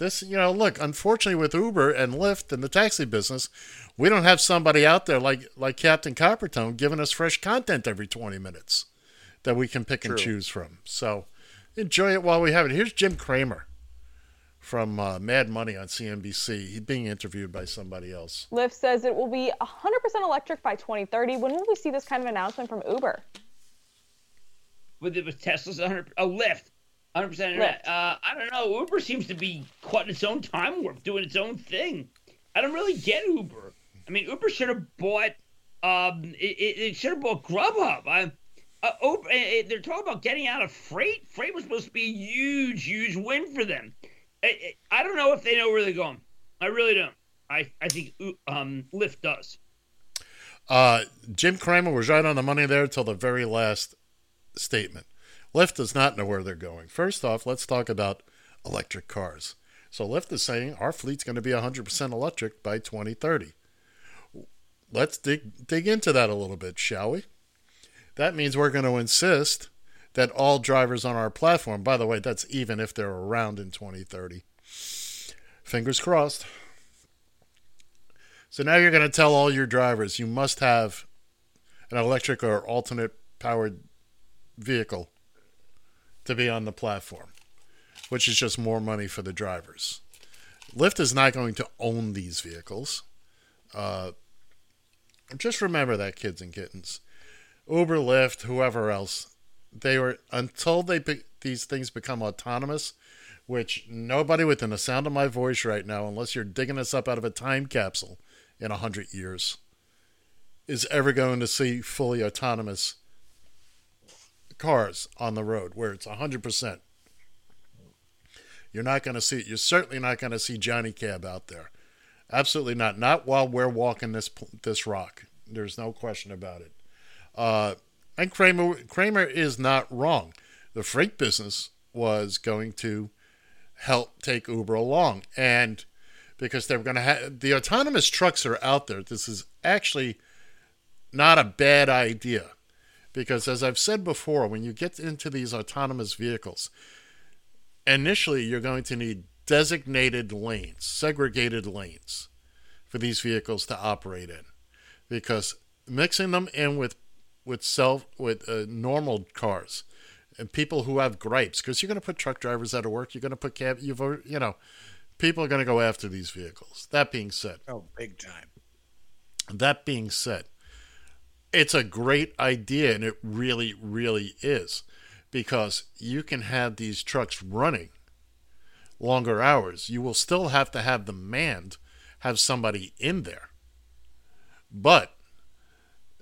this, you know, look, unfortunately with Uber and Lyft and the taxi business, we don't have somebody out there like like Captain Coppertone giving us fresh content every 20 minutes that we can pick and choose from. So enjoy it while we have it. Here's Jim Cramer from uh, Mad Money on CNBC. He's being interviewed by somebody else. Lyft says it will be 100% electric by 2030. When will we see this kind of announcement from Uber? With it with Tesla's 100 oh Lyft, 100 percent internet. Uh, I don't know. Uber seems to be caught in its own time warp, doing its own thing. I don't really get Uber. I mean, Uber should have bought. Um, it, it, it should have bought Grubhub. I, uh, Uber, eh, eh, they're talking about getting out of freight. Freight was supposed to be a huge, huge win for them. I, I don't know if they know where they're going. I really don't. I, I think um, Lyft does. Uh, Jim Cramer was right on the money there till the very last statement. Lyft does not know where they're going. First off, let's talk about electric cars. So Lyft is saying our fleet's going to be 100% electric by 2030. Let's dig dig into that a little bit, shall we? That means we're going to insist that all drivers on our platform, by the way, that's even if they're around in 2030. Fingers crossed. So now you're going to tell all your drivers you must have an electric or alternate powered vehicle to be on the platform, which is just more money for the drivers. Lyft is not going to own these vehicles. Uh, just remember that, kids and kittens. Uber, Lyft, whoever else, they were until they be, these things become autonomous, which nobody within the sound of my voice right now, unless you're digging us up out of a time capsule in a hundred years, is ever going to see fully autonomous cars on the road where it's hundred percent. You're not going to see. You're certainly not going to see Johnny Cab out there. Absolutely not. Not while we're walking this this rock. There's no question about it. Uh, and Cramer Cramer is not wrong. The freight business was going to help take Uber along, and because they're going to have the autonomous trucks are out there. This is actually not a bad idea, because as I've said before, when you get into these autonomous vehicles, initially you're going to need designated lanes, segregated lanes for these vehicles to operate in, because mixing them in with with self with uh, normal cars and people who have gripes because you're going to put truck drivers out of work you're going to put cab you've you know people are going to go after these vehicles. That being said oh big time. That being said it's a great idea and it really really is because you can have these trucks running longer hours you will still have to have them manned have somebody in there but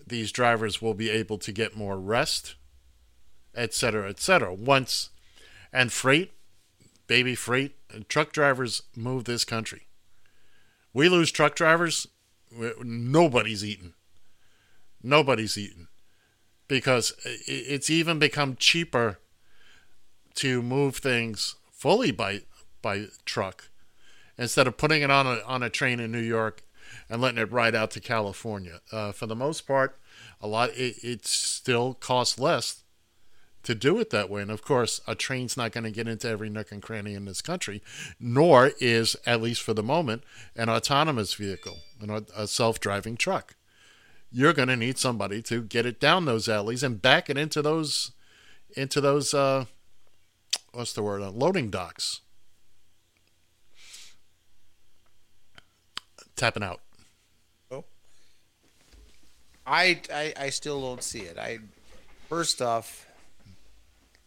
these drivers will be able to get more rest, et cetera, et cetera. Once, and freight, baby freight, truck drivers move this country. We lose truck drivers, nobody's eating. Nobody's eating. Because it's even become cheaper to move things fully by by truck instead of putting it on a on a train in New York and letting it ride out to California. Uh, for the most part, a lot it, it still costs less to do it that way. And of course, a train's not going to get into every nook and cranny in this country, nor is, at least for the moment, an autonomous vehicle, you a self-driving truck. You're going to need somebody to get it down those alleys and back it into those, into those, uh, what's the word, uh, loading docks. Tapping out. Oh. I, I I still don't see it. I first off,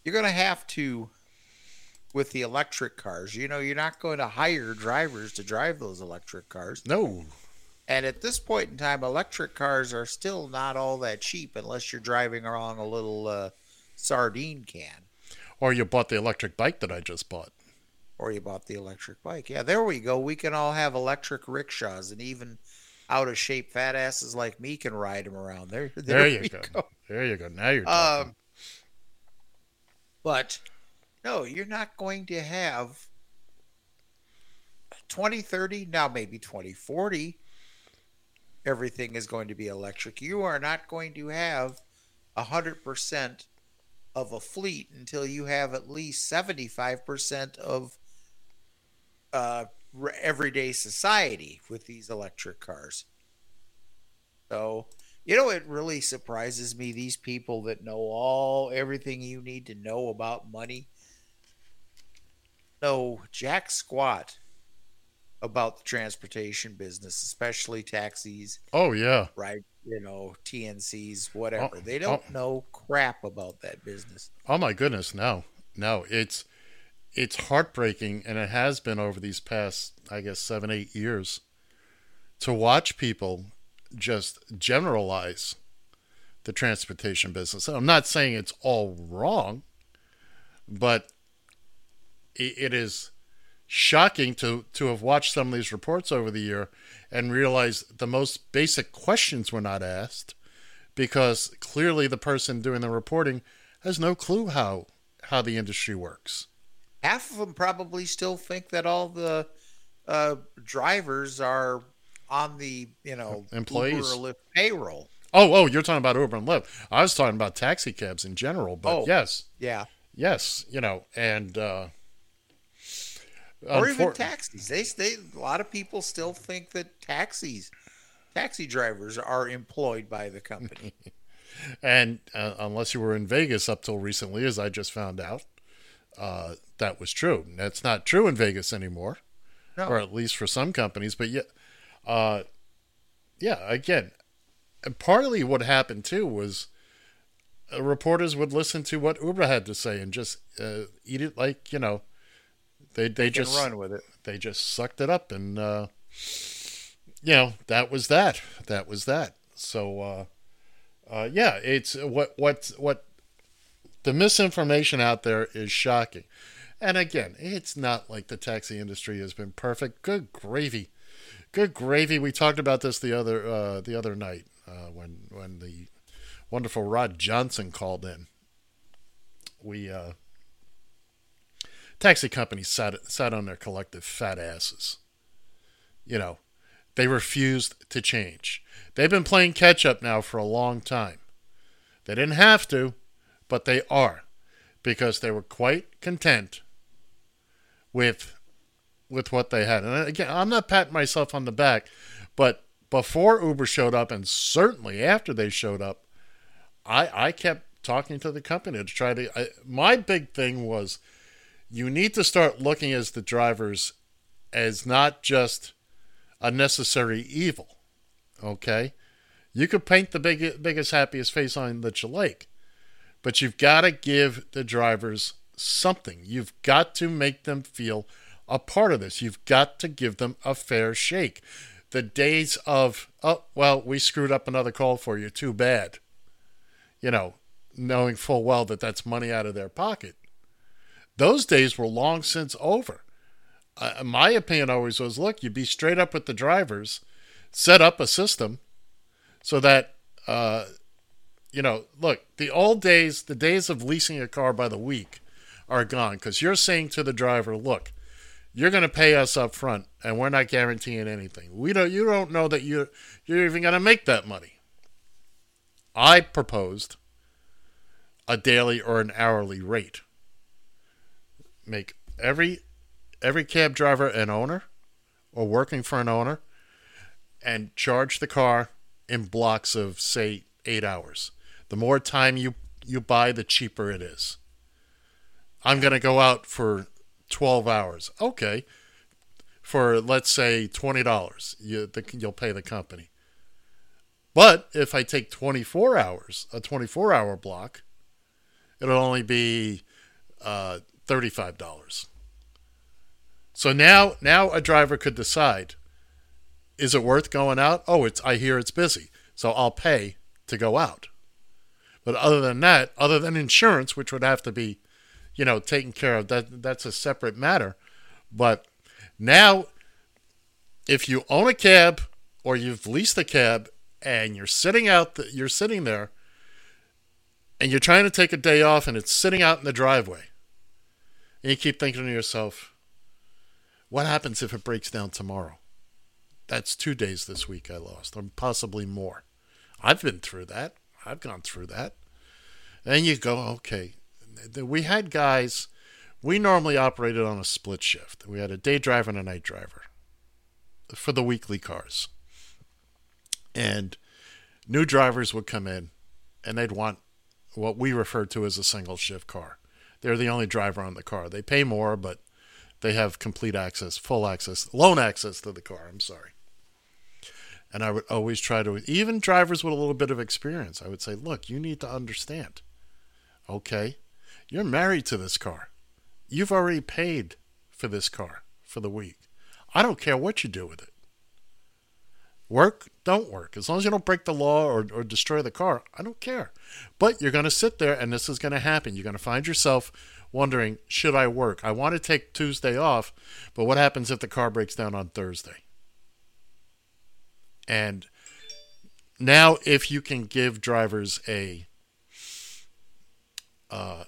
you're going to have to with the electric cars. You know, you're not going to hire drivers to drive those electric cars. No. And at this point in time, electric cars are still not all that cheap unless you're driving along a little uh, sardine can. Or you bought the electric bike that I just bought. Or you bought the electric bike. Yeah, there we go. We can all have electric rickshaws and even out of shape fat asses like me can ride them around. There, [laughs] there, there you go. go. There you go. Now you're talking. Um, but no, you're not going to have 2030, now maybe 2040. Everything is going to be electric. You are not going to have 100% of a fleet until you have at least 75% of uh, everyday society with these electric cars. So, you know, it really surprises me these people that know all everything you need to know about money. know jack squat about the transportation business, especially taxis, Oh yeah. right? You know, TNCs, oh, whatever. Oh, they don't oh. know crap about that business. Oh my goodness, no, no, it's it's heartbreaking, and it has been over these past, I guess, seven, eight years, to watch people just generalize the transportation business. I'm not saying it's all wrong, but it, it is shocking to to have watched some of these reports over the year and realize the most basic questions were not asked because clearly the person doing the reporting has no clue how how the industry works. Half of them probably still think that all the uh, drivers are on the you know Employees. Uber or Lyft payroll. Oh, oh, you're talking about Uber and Lyft. I was talking about taxi cabs in general, but Oh, yes, yeah. yes, you know, and uh, or even taxis. They, they a lot of people still think that taxis, taxi drivers are employed by the company. [laughs] And uh, unless you were in Vegas up till recently, as I just found out, uh, that was true. That's not true in Vegas anymore, No. or at least for some companies. But yeah, uh, yeah. Again, and partly what happened too was uh, reporters would listen to what Uber had to say and just uh, eat it like you know they they just run with it. They just sucked it up, and uh, you know that was that. That was that. So uh, uh, yeah, it's what what what the misinformation out there is shocking. And again, it's not like the taxi industry has been perfect. Good gravy, good gravy. We talked about this the other uh, the other night uh, when when the wonderful Rod Johnson called in. We uh, taxi companies sat sat on their collective fat asses. You know, they refused to change. They've been playing catch up now for a long time. They didn't have to, but they are because they were quite content with with what they had. And again, I'm not patting myself on the back, but before Uber showed up and certainly after they showed up, I I kept talking to the company to try to I, my big thing was you need to start looking as the drivers as not just a necessary evil. Okay? You could paint the big, biggest, happiest face on that you like, but you've got to give the drivers something. You've got to make them feel a part of this. You've got to give them a fair shake. The days of, oh, well, we screwed up another call for you, too bad. You know, knowing full well that that's money out of their pocket. Those days were long since over. Uh, my opinion always was look, you'd be straight up with the drivers, set up a system so that, uh, you know, look, the old days, the days of leasing a car by the week are gone because you're saying to the driver, look, you're going to pay us up front and we're not guaranteeing anything. We don't, you don't know that you're, you're even going to make that money. I proposed a daily or an hourly rate. Make every every cab driver an owner or working for an owner and charge the car in blocks of say 8 hours. The more time you you buy the cheaper it is. I'm going to go out for 12 hours. Okay. For let's say $20, you the, you'll pay the company. But if I take 24 hours, a 24 hour block, it'll only be uh, $35. So now, now a driver could decide: is it worth going out? Oh, it's I hear it's busy, so I'll pay to go out. But other than that, other than insurance, which would have to be, you know, taken care of, that that's a separate matter. But now, if you own a cab or you've leased a cab and you're sitting out, the, you're sitting there, and you're trying to take a day off, and it's sitting out in the driveway, and you keep thinking to yourself, what happens if it breaks down tomorrow? That's two days this week I lost, or possibly more. I've been through that. I've gone through that. And you go, okay. We had guys, we normally operated on a split shift. We had a day driver and a night driver for the weekly cars. And new drivers would come in and they'd want what we refer to as a single shift car. They're the only driver on the car. They pay more, but they have complete access, full access, loan access to the car. I'm sorry. And I would always try to, even drivers with a little bit of experience, I would say, look, you need to understand. Okay, you're married to this car. You've already paid for this car for the week. I don't care what you do with it. Work, don't work. As long as you don't break the law or, or destroy the car, I don't care. But you're going to sit there and this is going to happen. You're going to find yourself wondering, should I work? I want to take Tuesday off, but what happens if the car breaks down on Thursday? And now, if you can give drivers a, uh,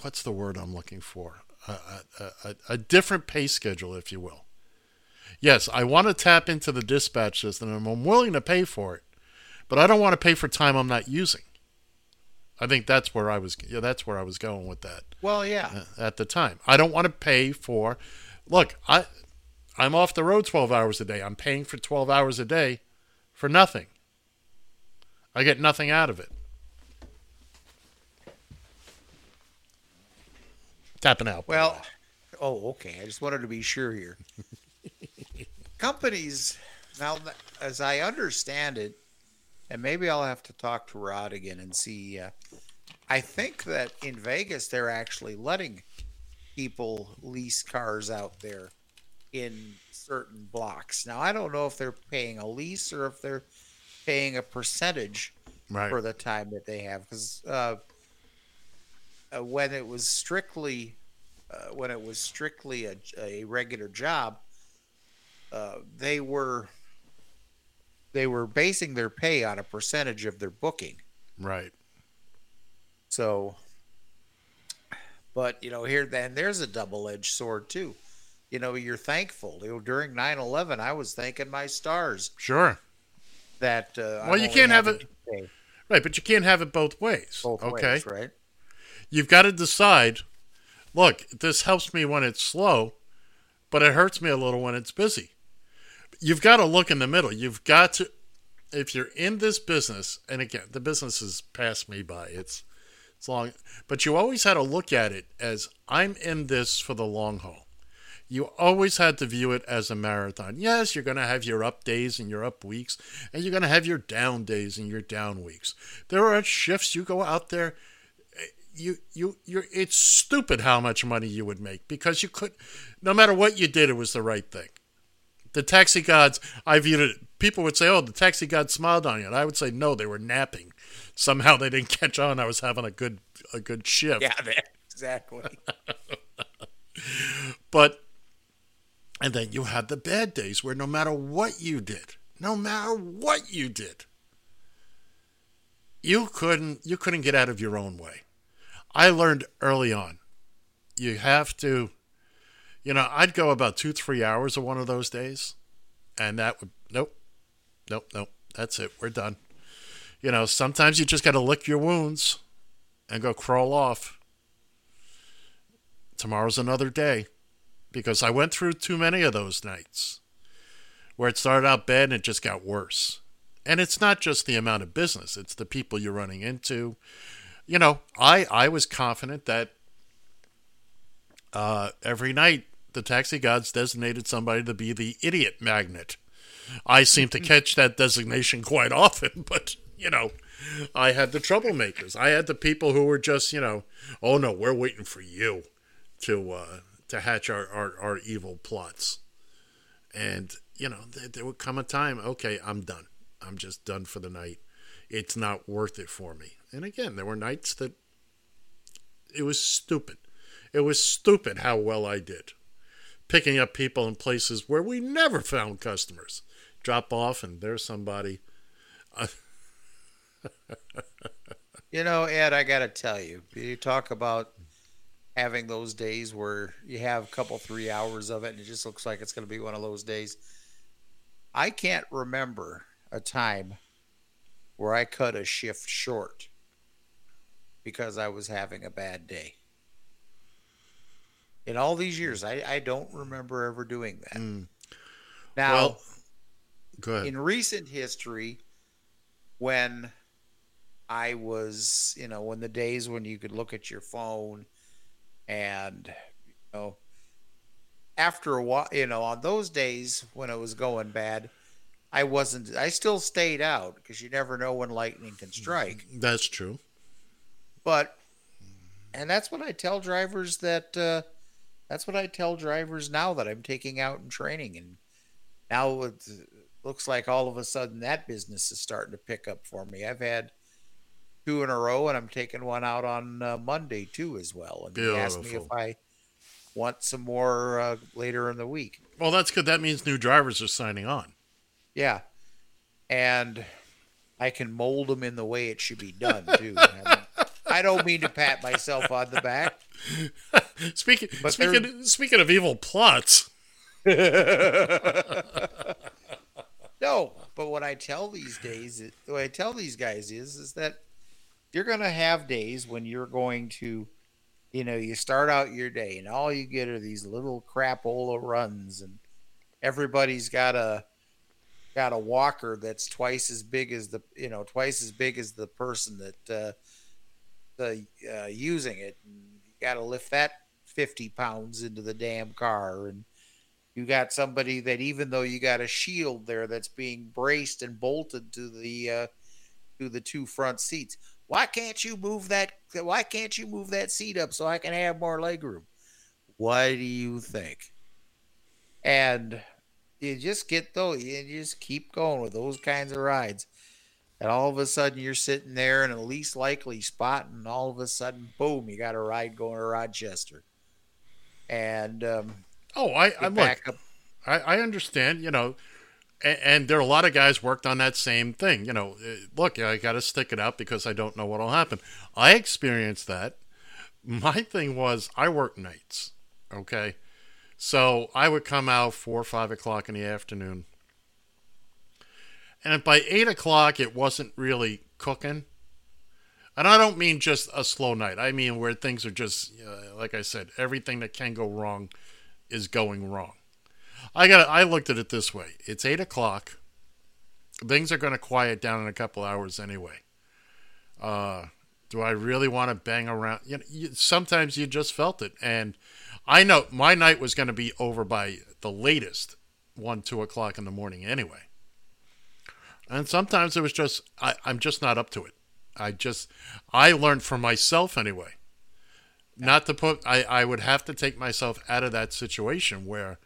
what's the word I'm looking for? A, a, a, a different pay schedule, if you will. Yes, I want to tap into the dispatch system and I'm willing to pay for it, but I don't want to pay for time I'm not using. I think that's where I was. Yeah, that's where I was going with that. Well, yeah. uh, At the time, I don't want to pay for. Look, I, I'm off the road 12 hours a day. I'm paying for 12 hours a day, for nothing. I get nothing out of it. Tapping out. Well, oh, okay. I just wanted to be sure here. [laughs] Companies, now, as I understand it, and maybe I'll have to talk to Rod again and see. Uh, I think that in Vegas, they're actually letting people lease cars out there in certain blocks. Now, I don't know if they're paying a lease or if they're paying a percentage Right. for the time that they have. Because uh, uh, when it was strictly uh, when it was strictly a, a regular job, uh, they were they were basing their pay on a percentage of their booking. Right. So, but you know, here then there's a double edged sword too. You know, you're thankful. You know, during 9/11, I was thanking my stars Sure. that. Uh, Well, I'm you can't have it- pay Right, but you can't have it both ways. both okay. ways, right? You've got to decide. Look, this helps me when it's slow, but it hurts me a little when it's busy. You've got to look in the middle. You've got to, if you're in this business, and again, the business has passed me by. It's it's long, but you always had to look at it as I'm in this for the long haul. You always had to view it as a marathon. Yes, you're going to have your up days and your up weeks, and you're going to have your down days and your down weeks. There are shifts you go out there eh, you you you're it's stupid how much money you would make because you could no matter what you did it was the right thing the taxi gods i viewed it people would say oh the taxi gods smiled on you. And i would say no they were napping. Somehow they didn't catch on. I was having a good a good shift. Yeah, exactly. [laughs] but and then you had the bad days where no matter what you did no matter what you did you couldn't you couldn't get out of your own way. I learned early on you have to you know i'd go about two three hours of one of those days and that would nope nope nope that's it we're done you know sometimes you just got to lick your wounds and go crawl off tomorrow's another day because I went through too many of those nights where it started out bad and it just got worse. And it's not just the amount of business, it's the people you're running into. You know, I, I was confident that uh, every night the taxi gods designated somebody to be the idiot magnet. I seem to catch that designation quite often, [laughs] but, you know, I had the troublemakers. I had the people who were just, you know, oh no, we're waiting for you to uh, to hatch our, our, our evil plots. And, you know, there, there would come a time, okay, I'm done. I'm just done for the night. It's not worth it for me. And again, there were nights that it was stupid. It was stupid how well I did. Picking up people in places where we never found customers. Drop off, and there's somebody. [laughs] You know, Ed, I got to tell you, you talk about having those days where you have a couple, three hours of it, and it just looks like it's going to be one of those days. I can't remember a time where I cut a shift short because I was having a bad day. In all these years, I, I don't remember ever doing that. Now, Well, go ahead. in recent history, when I was, you know, when the days when you could look at your phone and, you know, after a while, you know, on those days when it was going bad, I wasn't. I still stayed out because you never know when lightning can strike. That's true. But, and that's what I tell drivers that. Uh, that's what I tell drivers now that I'm taking out and training, and now it looks like all of a sudden that business is starting to pick up for me. I've had two in a row, and I'm taking one out on uh, Monday too as well. And he asked me if I want some more uh, later in the week. Well, that's good. That means new drivers are signing on. Yeah, and I can mold them in the way it should be done too. [laughs] I, don't mean to pat myself on the back. [laughs] Speaking But speaking speaking of evil plots. [laughs] No, but what I tell these days, what I tell these guys is, is that you're going to have days when you're going to, you know, you start out your day and all you get are these little crapola runs, and everybody's got a got a walker that's twice as big as the, you know, twice as big as the person that uh, the uh, using it. You got to lift that fifty pounds into the damn car, and you got somebody that even though you got a shield there that's being braced and bolted to the uh, to the two front seats. Why can't you move that? Why can't you move that seat up so I can have more leg room? What do you think? And you just get those. You just keep going with those kinds of rides. And all of a sudden, you're sitting there in a least likely spot, and all of a sudden, boom, you got a ride going to Rochester. And um, Oh, I, I look. I, I understand. You know, and, and there are a lot of guys worked on that same thing. You know, eh, look, I got to stick it out because I don't know what'll happen. I experienced that. My thing was I work nights. Okay, so I would come out four or five o'clock in the afternoon, and by eight o'clock it wasn't really cooking. And I don't mean just a slow night. I mean where things are just, uh, like I said, everything that can go wrong is going wrong. I got. I looked at it this way: it's eight o'clock. Things are going to quiet down in a couple hours anyway. Uh, do I really want to bang around? You know, you, sometimes you just felt it, and I know my night was going to be over by the latest one, two o'clock in the morning anyway. And sometimes it was just I, I'm just not up to it. I just I learned for myself anyway. Not to put I, I would have to take myself out of that situation where,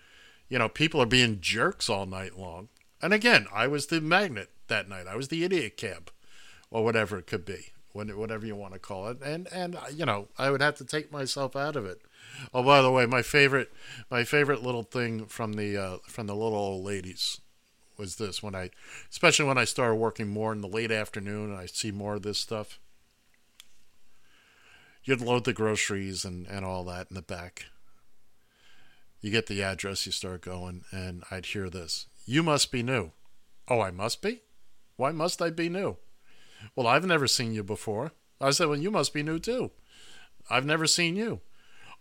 you know, people are being jerks all night long. And again, I was the magnet that night. I was the idiot cab, or whatever it could be, whatever you want to call it. And and you know, I would have to take myself out of it. Oh, by the way, my favorite my favorite little thing from the uh, from the little old ladies was this when I, especially when I started working more in the late afternoon and I see more of this stuff. You'd load the groceries and, and all that in the back. You get the address, you start going, and I'd hear this. You must be new. Oh, I must be? Why must I be new? Well, I've never seen you before. I said, Well, you must be new too. I've never seen you.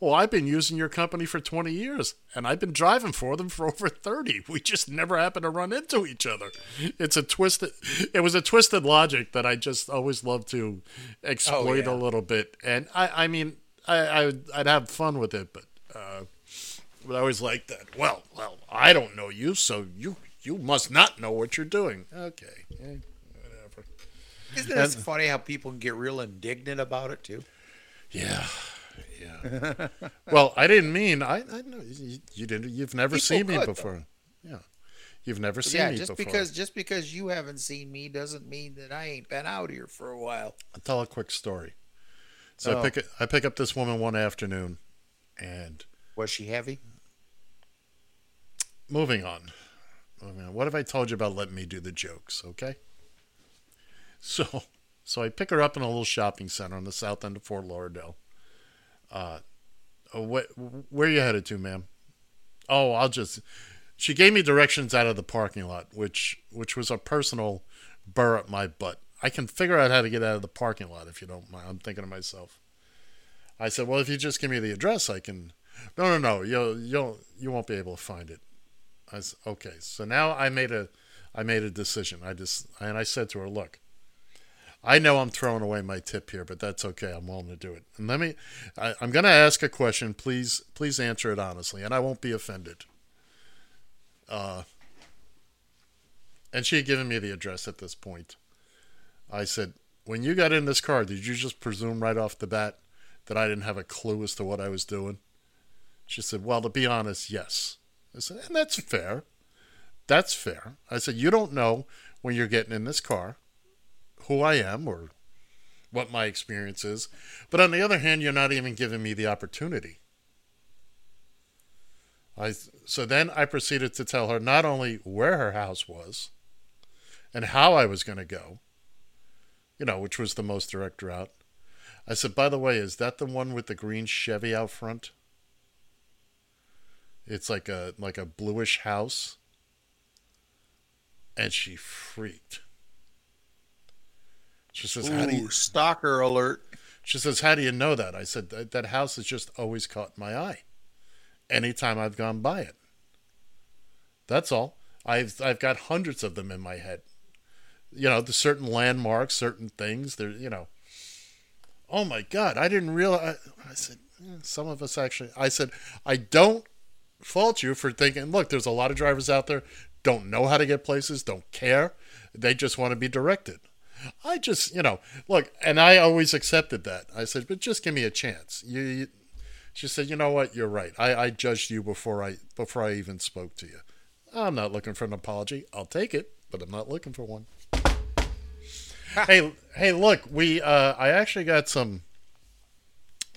Well, I've been using your company for 20 years, and I've been driving for them for [laughs] over 30. We just never happen to run into each other. It's a twisted, it was a twisted logic that I just always love to exploit yeah. a little bit. And I, I mean, I, I would, have fun with it, but, uh, but I always like that. Well, well, I don't know you, so you, you must not know what you're doing. Okay. eh, whatever. Isn't it funny how people can get real indignant about it too? Yeah, yeah. well, I didn't mean I. I know you, you didn't. You've never People seen me could, though. before. Yeah, you've never seen yeah, me just before. because just because you haven't seen me doesn't mean that I ain't been out here for a while. I'll tell a quick story. So I Oh. pick it- I pick up this woman one afternoon, and Was she heavy? moving on. Moving on. What have I told you about letting me do the jokes? Okay. So, so I pick her up in a little shopping center on the south end of Fort Lauderdale. Uh, uh, wh- where you headed to, ma'am? Oh, I'll just. She gave me directions out of the parking lot, which which was a personal burr up my butt. I can figure out how to get out of the parking lot if you don't mind. I'm thinking to myself. I said, "Well, if you just give me the address, I can." No, no, no. You'll you'll you won't be able to find it. I said, "Okay." So now I made a I made a decision. I just and I said to her, "Look, I know I'm throwing away my tip here, but that's okay. I'm willing to do it. And let me, I, I'm going to ask a question. Please, please answer it honestly, and I won't be offended. Uh, and she had given me the address at this point. I said, when you got in this car, did you just presume right off the bat that I didn't have a clue as to what I was doing? She said, well, to be honest, yes. I said, and that's fair. That's fair. I said, you don't know when you're getting in this car who I am or what my experience is. But on the other hand, you're not even giving me the opportunity. I so then I proceeded to tell her not only where her house was and how I was going to go, you know, which was the most direct route. I said, by the way, is that the one with the green Chevy out front? It's like a like a bluish house. And she freaked. She says, "How do you [laughs] stalker alert?" She says, "How do you know that?" I said, "That, that house has just always caught my eye. Anytime I've gone by it. That's all. I've I've got hundreds of them in my head. You know, the certain landmarks, certain things. There, you know. Oh my God! I didn't realize. I said, "Yeah, some of us actually. I said, I don't fault you for thinking. Look, there's a lot of drivers out there don't know how to get places, don't care. They just want to be directed. I just, you know, look, and I always accepted that. I said, but just give me a chance. You, you she said, you know what? You're right. I, I judged you before I before I even spoke to you. I'm not looking for an apology. I'll take it, but I'm not looking for one. hey, hey, look, we uh, I actually got some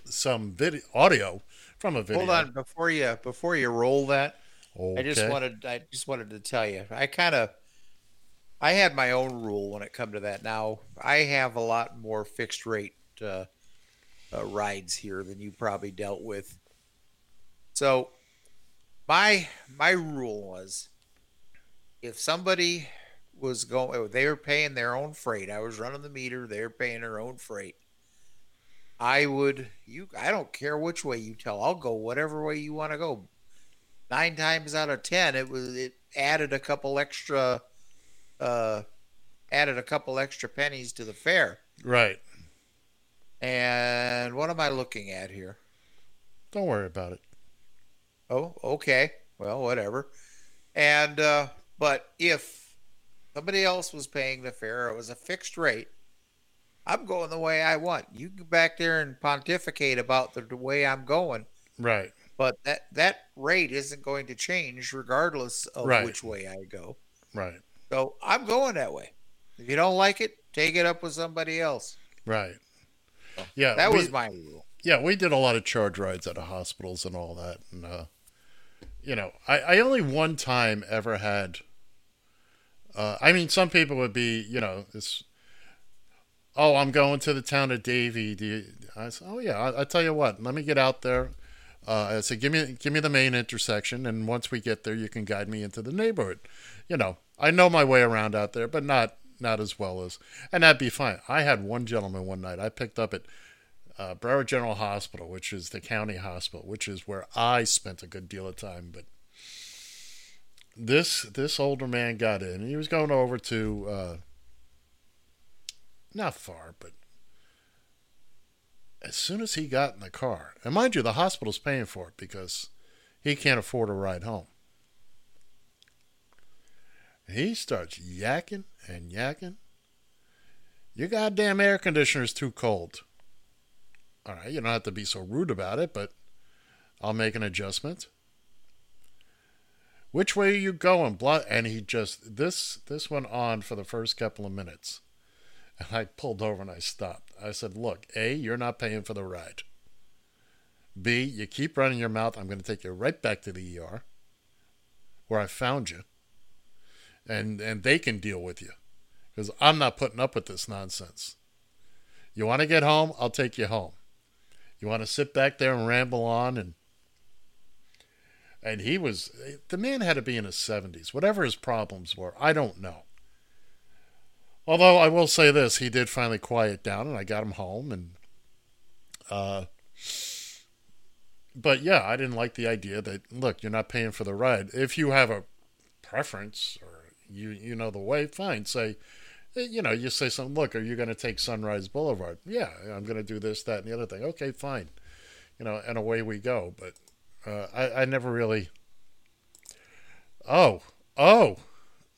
some video audio from a video. Hold on before you before you roll that. I just wanted I just wanted to tell you. I kind of I had my own rule when it come to that. Now I have a lot more fixed rate uh, uh, rides here than you probably dealt with. So my my rule was if somebody was going they were paying their own freight. I was running the meter, they were paying their own freight. I would you I don't care which way you tell. I'll go whatever way you want to go. 9 times out of 10 it was it added a couple extra uh added a couple extra pennies to the fare. Right. And what am I looking at here? Don't worry about it. Oh, okay. Well, whatever. And uh but if somebody else was paying the fare, it was a fixed rate. I'm going the way I want. You go back there and pontificate about the, the way I'm going, Right. but that that rate isn't going to change regardless of Right. which way I go. Right. So I'm going that way. If you don't like it, take it up with somebody else. Right. Yeah. that we- was my rule. Yeah, we did a lot of charge rides out of hospitals and all that, and uh, you know, I, I only one time ever had. Uh, I mean, some people would be, you know, this. Oh, I'm going to the town of Davie. Do you, I said, oh yeah, I, I tell you what, let me get out there. Uh, I said, give me, give me the main intersection, and once we get there, you can guide me into the neighborhood. You know, I know my way around out there, but not not as well as, and that'd be fine. I had one gentleman one night I picked up at uh, Broward General Hospital, which is the county hospital, which is where I spent a good deal of time. But this this older man got in. He was going over to uh, not far, but as soon as he got in the car, and mind you, the hospital's paying for it because he can't afford a ride home. He starts yakking and yakking. Your goddamn air conditioner's too cold. All right, you don't have to be so rude about it, but I'll make an adjustment. Which way are you going? Blah, and he just this this went on for the first couple of minutes, and I pulled over and I stopped. I said, "Look, a, you're not paying for the ride. B, you keep running your mouth. I'm going to take you right back to the ER, where I found you, and and they can deal with you, because I'm not putting up with this nonsense." You want to get home? I'll take you home. You want to sit back there and ramble on and and he was the man had to be in his 70s. Whatever his problems were, I don't know. Although I will say this, he did finally quiet down and I got him home and uh but yeah, I didn't like the idea that look, you're not paying for the ride. If you have a preference or you you know the way, fine. Say Eh, You know, you say something. Look, are you going to take Sunrise Boulevard? Yeah, I'm going to do this, that, and the other thing. Okay, fine. You know, and away we go. But uh, I, I never really. Oh, oh,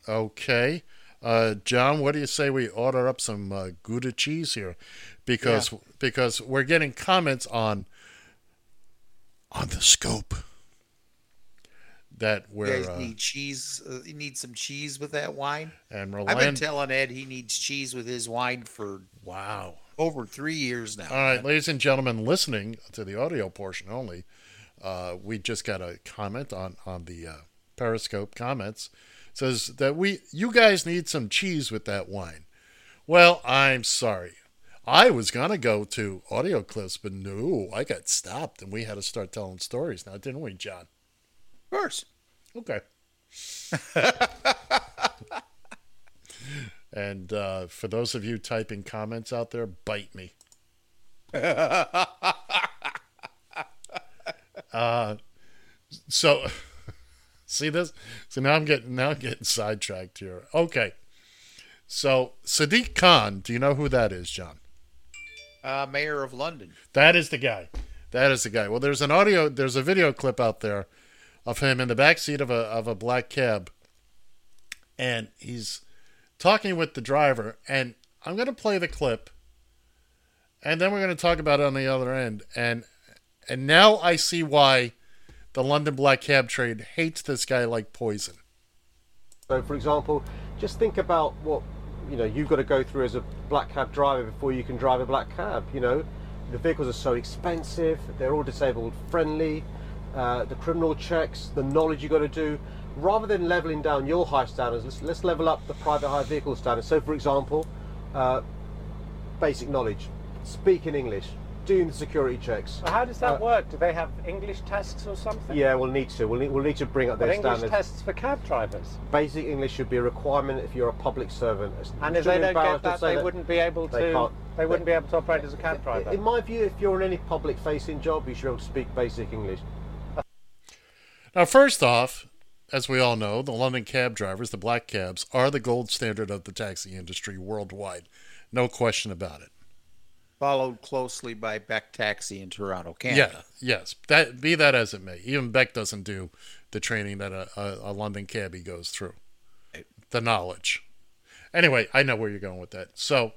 okay. Uh, John, what do you say we order up some uh, Gouda cheese here? Because because we're getting comments on on the scope that You we're uh, need cheese. Uh, you need some cheese with that wine. and I've been telling Ed he needs cheese with his wine for wow over three years now. All right, ladies and gentlemen, listening to the audio portion only, uh, we just got a comment on on the uh, Periscope comments says that we you guys need some cheese with that wine. Well, I'm sorry. I was gonna go to audio clips, but no, I got stopped, and we had to start telling stories now, didn't we, John? Of course. Okay. [laughs] and uh, for those of you typing comments out there, bite me. [laughs] Uh, so [laughs] see this? So now I'm getting now I'm getting sidetracked here. Okay. So Sadiq Khan, do you know who that is, John? Uh, Mayor of London. That is the guy. That is the guy. Well, there's an audio, there's a video clip out there of him in the back seat of a of a black cab, and he's talking with the driver. And I'm going to play the clip, and then we're going to talk about it on the other end. And and now I see why the London black cab trade hates this guy like poison. So, for example, just think about what you know you've got to go through as a black cab driver before you can drive a black cab. You know, the vehicles are so expensive; they're all disabled friendly. Uh, the criminal checks, the knowledge you've got to do. Rather than leveling down your high standards, let's, let's level up the private hire vehicle standards. So, for example, uh, basic knowledge, speaking English, doing the security checks. How does that Uh, work? Do they have English tests or something? Yeah, we'll need to. We'll need, we'll need to bring up their English standards. tests for cab drivers. Basic English should be a requirement if you're a public servant. It's- And if they don't get that, they wouldn't be able they to. can't- They wouldn't be able to operate as a cab driver. In my view, if you're in any public-facing job, you should be able to speak basic English. Now, first off, as we all know, the London cab drivers, the black cabs, are the gold standard of the taxi industry worldwide. No question about it. Followed closely by Beck Taxi in Toronto, Canada. Yeah, yes. That be that as it may, even Beck doesn't do the training that a, a, a London cabbie goes through. The knowledge. Anyway, I know where you're going with that. So,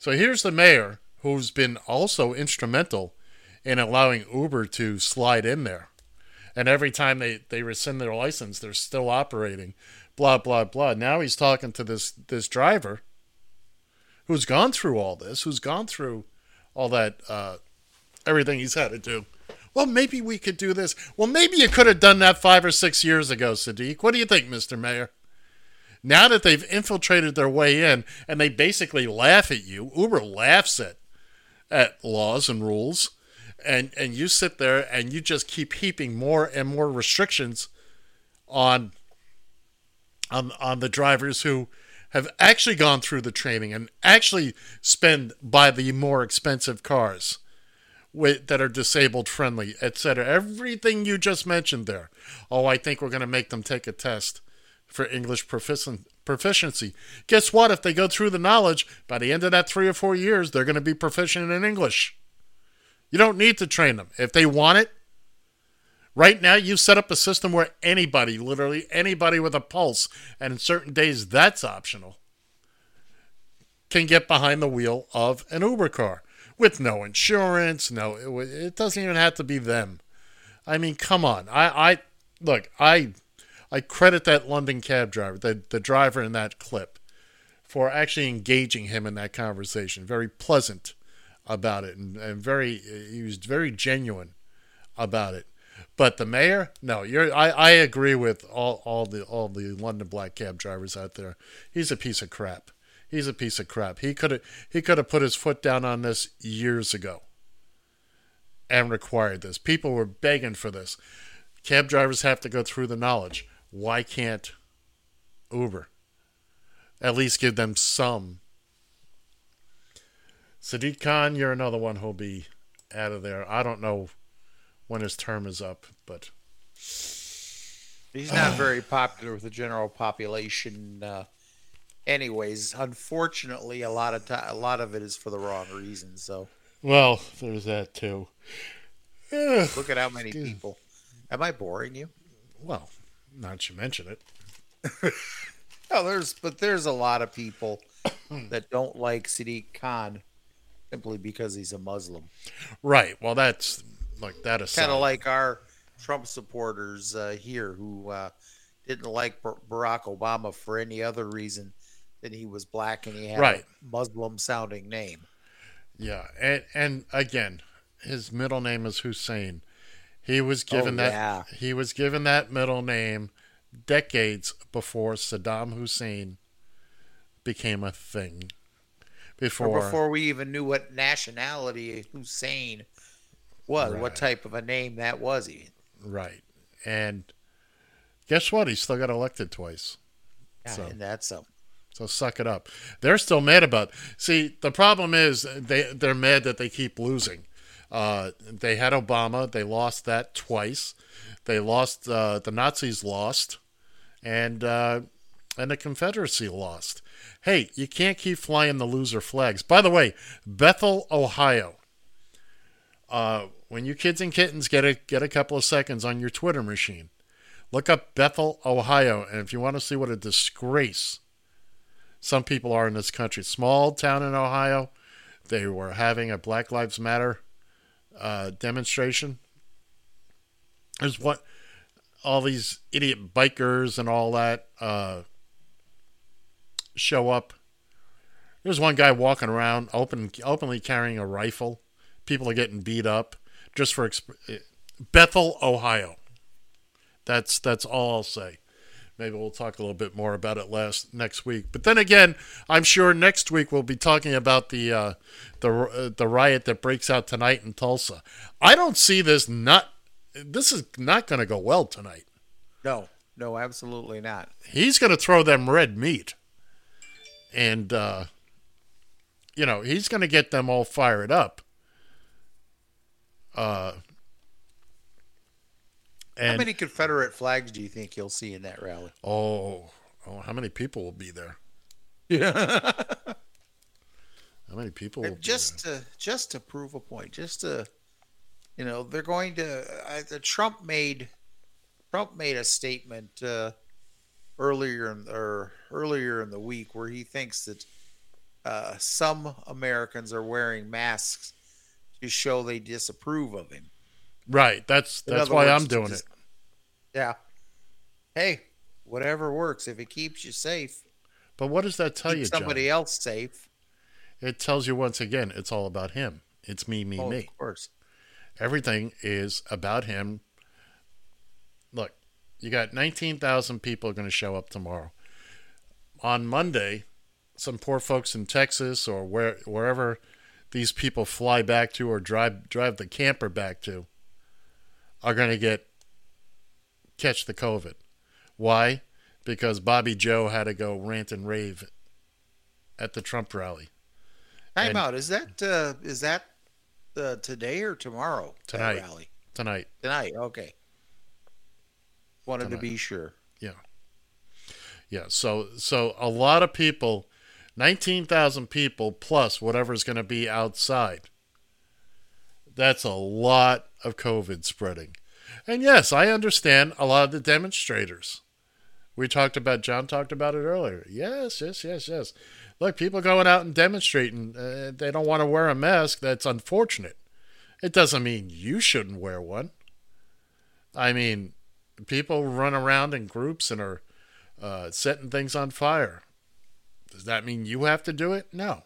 so here's the mayor who's been also instrumental in allowing Uber to slide in there. And every time they, they rescind their license, they're still operating. Blah blah blah. Now he's talking to this this driver who's gone through all this, who's gone through all that uh, everything he's had to do. Well, maybe we could do this. Well, maybe you could have done that five or six years ago, Sadiq. What do you think, Mr. Mayor? Now that they've infiltrated their way in and they basically laugh at you, Uber laughs at at laws and rules, and and you sit there and you just keep heaping more and more restrictions on on on the drivers who have actually gone through the training and actually spend by the more expensive cars with, that are disabled friendly, etc. Everything you just mentioned there. Oh, I think we're going to make them take a test for English proficien- proficiency. Guess what? If they go through the knowledge, by the end of that three or four years, they're going to be proficient in English. You don't need to train them. If they want it, right now you set up a system where anybody, literally anybody with a pulse, and in certain days that's optional, can get behind the wheel of an Uber car with no insurance. No, it, it doesn't even have to be them. I mean, come on. I, I look. I I credit that London cab driver, the the driver in that clip, for actually engaging him in that conversation. Very pleasant about it, and, and very he was very genuine about it. But the mayor, no, you're. I, I agree with all, all the all the London black cab drivers out there. He's a piece of crap. He's a piece of crap. He could have he could have put his foot down on this years ago and required this. People were begging for this. Cab drivers have to go through the knowledge. Why can't Uber at least give them some? Sadiq Khan, you're another one who'll be out of there. I don't know when his term is up, but He's not very popular with the general population. Uh, anyways, unfortunately, a lot of a lot of it is for the wrong reasons. So Well, there's that too. Look at how many people. Am I boring you? Well, not you mention it. [laughs] No, there's but there's a lot of people that don't like Sadiq Khan simply because he's a Muslim. Right. Well, that's like that aside. Kind of like our Trump supporters uh, here who uh, didn't like Bar- Barack Obama for any other reason than he was black and he had Right. a Muslim sounding name. Yeah, and and again, his middle name is Hussein. He was given Oh, that yeah. he was given that middle name decades before Saddam Hussein became a thing. Before, Or before we even knew what nationality Hussein was, Right. what type of a name that was even. right, and guess what? He still got elected twice. Yeah, So- and that's a So suck it up. They're still mad about. See, the problem is they they're mad that they keep losing. Uh, they had Obama. They lost that twice. They lost. Uh, the Nazis lost, and uh, and the Confederacy lost. Hey, you can't keep flying the loser flags. By the way, Bethel, Ohio. Uh, when you kids and kittens get a get a couple of seconds on your Twitter machine, look up Bethel, Ohio, and if you want to see what a disgrace some people are in this country. Small town in Ohio, they were having a Black Lives Matter uh, demonstration. There's what all these idiot bikers and all that uh, show up. There's one guy walking around open, openly carrying a rifle. People are getting beat up just for exp- Bethel, Ohio. That's that's all I'll say. Maybe we'll talk a little bit more about it last next week. But then again, I'm sure next week we'll be talking about the uh, the uh, the riot that breaks out tonight in Tulsa. I don't see this not. This is not going to go well tonight. no, no, absolutely not. He's going to throw them red meat, and uh, you know he's going to get them all fired up. Uh, and How many Confederate flags do you think you'll see in that rally? Oh, oh, how many people will be there? Yeah. [laughs] How many people will be just to just to prove a point, just to you know, they're going to. The Trump made Trump made a statement uh, earlier in, or earlier in the week where he thinks that uh, some Americans are wearing masks to show they disapprove of him. Right. That's that's why words, I'm doing just- it. Yeah. Hey, whatever works. If it keeps you safe, But what does that tell you, somebody John? else safe. It tells you once again, it's all about him. It's me, me, Oh, me. of course. Everything is about him. Look, you got 19,000 people going to show up tomorrow. On Monday, some poor folks in Texas or where wherever these people fly back to or drive drive the camper back to are going to get catch the COVID. Why? Because Bobby Joe had to go rant and rave at the Trump rally. Time And- out. Is that uh, is that uh, today or tomorrow? Tonight. rally? Tonight. Tonight. Okay. Wanted Tonight. to be sure. Yeah. Yeah. So so a lot of people, nineteen thousand people plus whatever's going to be outside. That's a lot of COVID spreading, and yes, I understand a lot of the demonstrators. We talked about John talked about it earlier. Yes, yes, yes, yes. Look, people going out and demonstrating, uh, they don't want to wear a mask. That's unfortunate. It doesn't mean you shouldn't wear one. I mean, people run around in groups and are uh, setting things on fire. Does that mean you have to do it? No.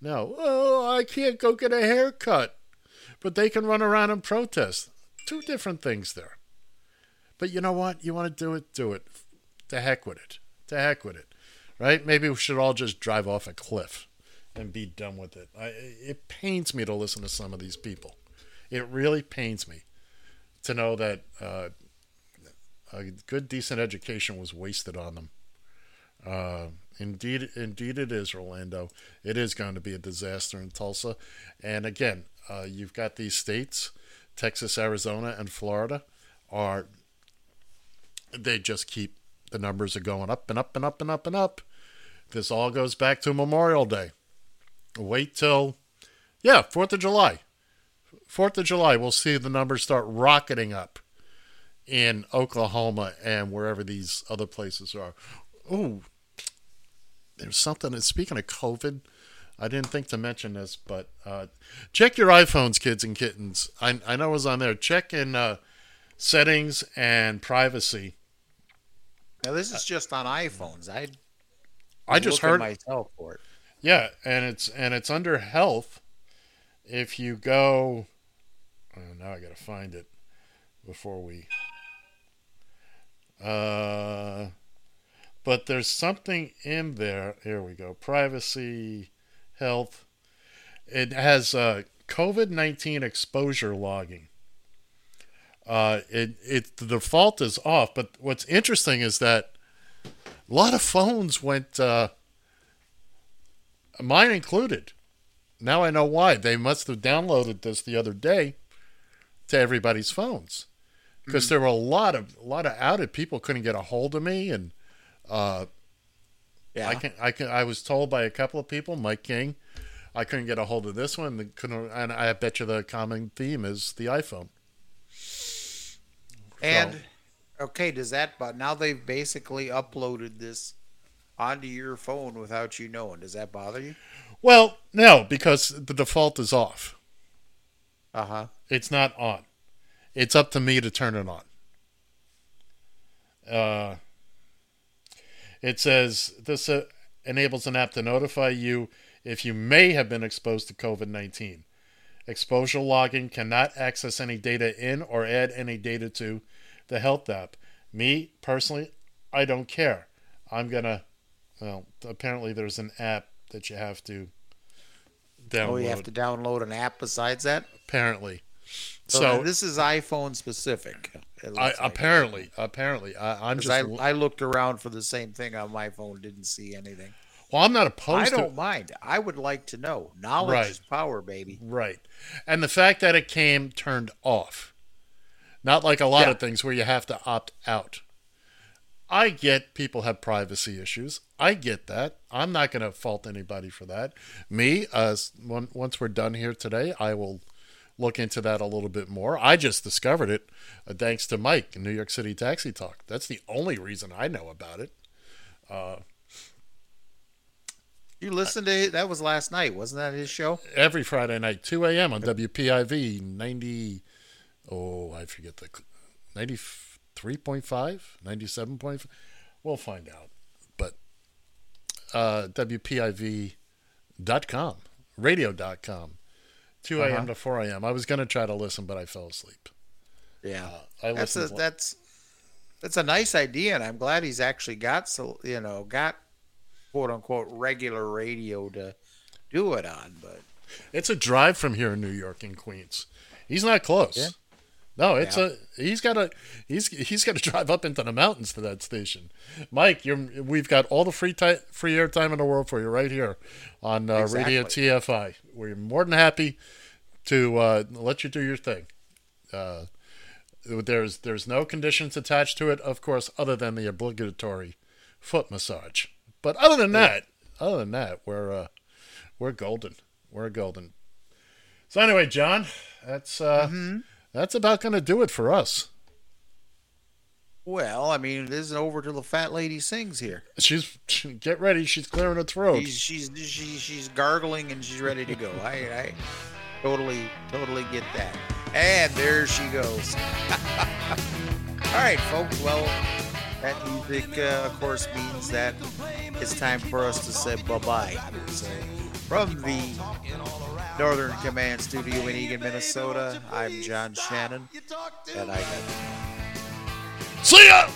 No. Oh, I can't go get a haircut. But they can run around and protest. Two different things there. But you know what? You want to do it, do it. To heck with it. To heck with it. Right? Maybe we should all just drive off a cliff and be done with it. I, it pains me to listen to some of these people. It really pains me to know that uh, a good, decent education was wasted on them. Uh, indeed, indeed, it is, Orlando. It is going to be a disaster in Tulsa. And again, uh, you've got these states, Texas, Arizona, and Florida, are they just keep the numbers are going up and up and up and up and up. this all goes back to Memorial Day. Wait till, yeah, 4th of July. 4th of July, we'll see the numbers start rocketing up in Oklahoma and wherever these other places are. Oh, there's something. Speaking of COVID, I didn't think to mention this, but uh, check your iPhones, kids and kittens. I, I know it was on there. Check in uh, settings and privacy. Now this is just on iPhones. I I just heard myself for it. Yeah, and it's and it's under health. If you go, oh, now I got to find it before we. Uh, but there's something in there. Here we go. Privacy, health. It has uh, COVID nineteen exposure logging. Uh, it it the default is off, but what's interesting is that a lot of phones went. Uh, mine included. Now I know why. They must have downloaded this the other day to everybody's phones because there were a lot of a lot of outed people couldn't get a hold of me and uh, Yeah. I can I can I was told by a couple of people, Mike King, I couldn't get a hold of this one. Couldn't, and I bet you the common theme is the iPhone. And okay, does that? But now they've basically uploaded this onto your phone without you knowing. Does that bother you? Well, no, because the default is off. Uh huh. It's not on. It's up to me to turn it on. Uh, it says this uh, enables an app to notify you if you may have been exposed to COVID 19. Exposure logging cannot access any data in or add any data to the health app. Me, personally, I don't care. I'm going to, well, apparently there's an app that you have to download. Oh, you have to download an app besides that. Apparently. So, So, this is iPhone specific. I, like. apparently, apparently, I, I'm 'Cause just. I, I looked around for the same thing on my phone, didn't see anything. well, I'm not opposed. I don't mind. I would like to know. Knowledge Right. is power, baby. Right. And the fact that it came turned off. Not like a lot Yeah. of things where you have to opt out. I get people have privacy issues. I get that. I'm not going to fault anybody for that. Me, as one, once we're done here today, I will look into that a little bit more. I just discovered it uh, thanks to Mike in New York City Taxi Talk. That's the only reason I know about it. Uh, You listened to it? That was last night, wasn't that his show? every Friday night, 2 a.m. on WPIV 90. Oh, I forget the 93.5, 97.5. We'll find out. But uh, WPIV.com, radio.com, 2 a.m. Uh-huh. to 4 a.m. I was going to try to listen, but I fell asleep. Yeah, I that's a, that's that's a nice idea, and I'm glad he's actually got so you know got quote unquote regular radio to do it on. But It's a drive from here in New York in Queens. He's not close. Yeah. No, it's Yeah. a he's got to he's he's got to [laughs] drive up into the mountains to that station. Mike, you're we've got all the free ti- free airtime in the world for you right here on uh, Radio TFI. We're more than happy to uh, let you do your thing. Uh, there's there's no conditions attached to it, of course, other than the obligatory foot massage. But other than that, other than that, we're uh, we're golden. We're golden. So anyway, John, that's uh, that's about going to do it for us. well, I mean, it isn't over till the fat lady sings here. She's get ready. She's clearing her throat. She's she's she's, she's gargling and she's ready to go. I I totally totally get that. And there she goes. [laughs] All right, folks. Well, that music, uh, of course, means that it's time for us to say bye bye. So, from the Northern Command Studio in Eagan, Minnesota, I'm John Shannon, and I have. See ya.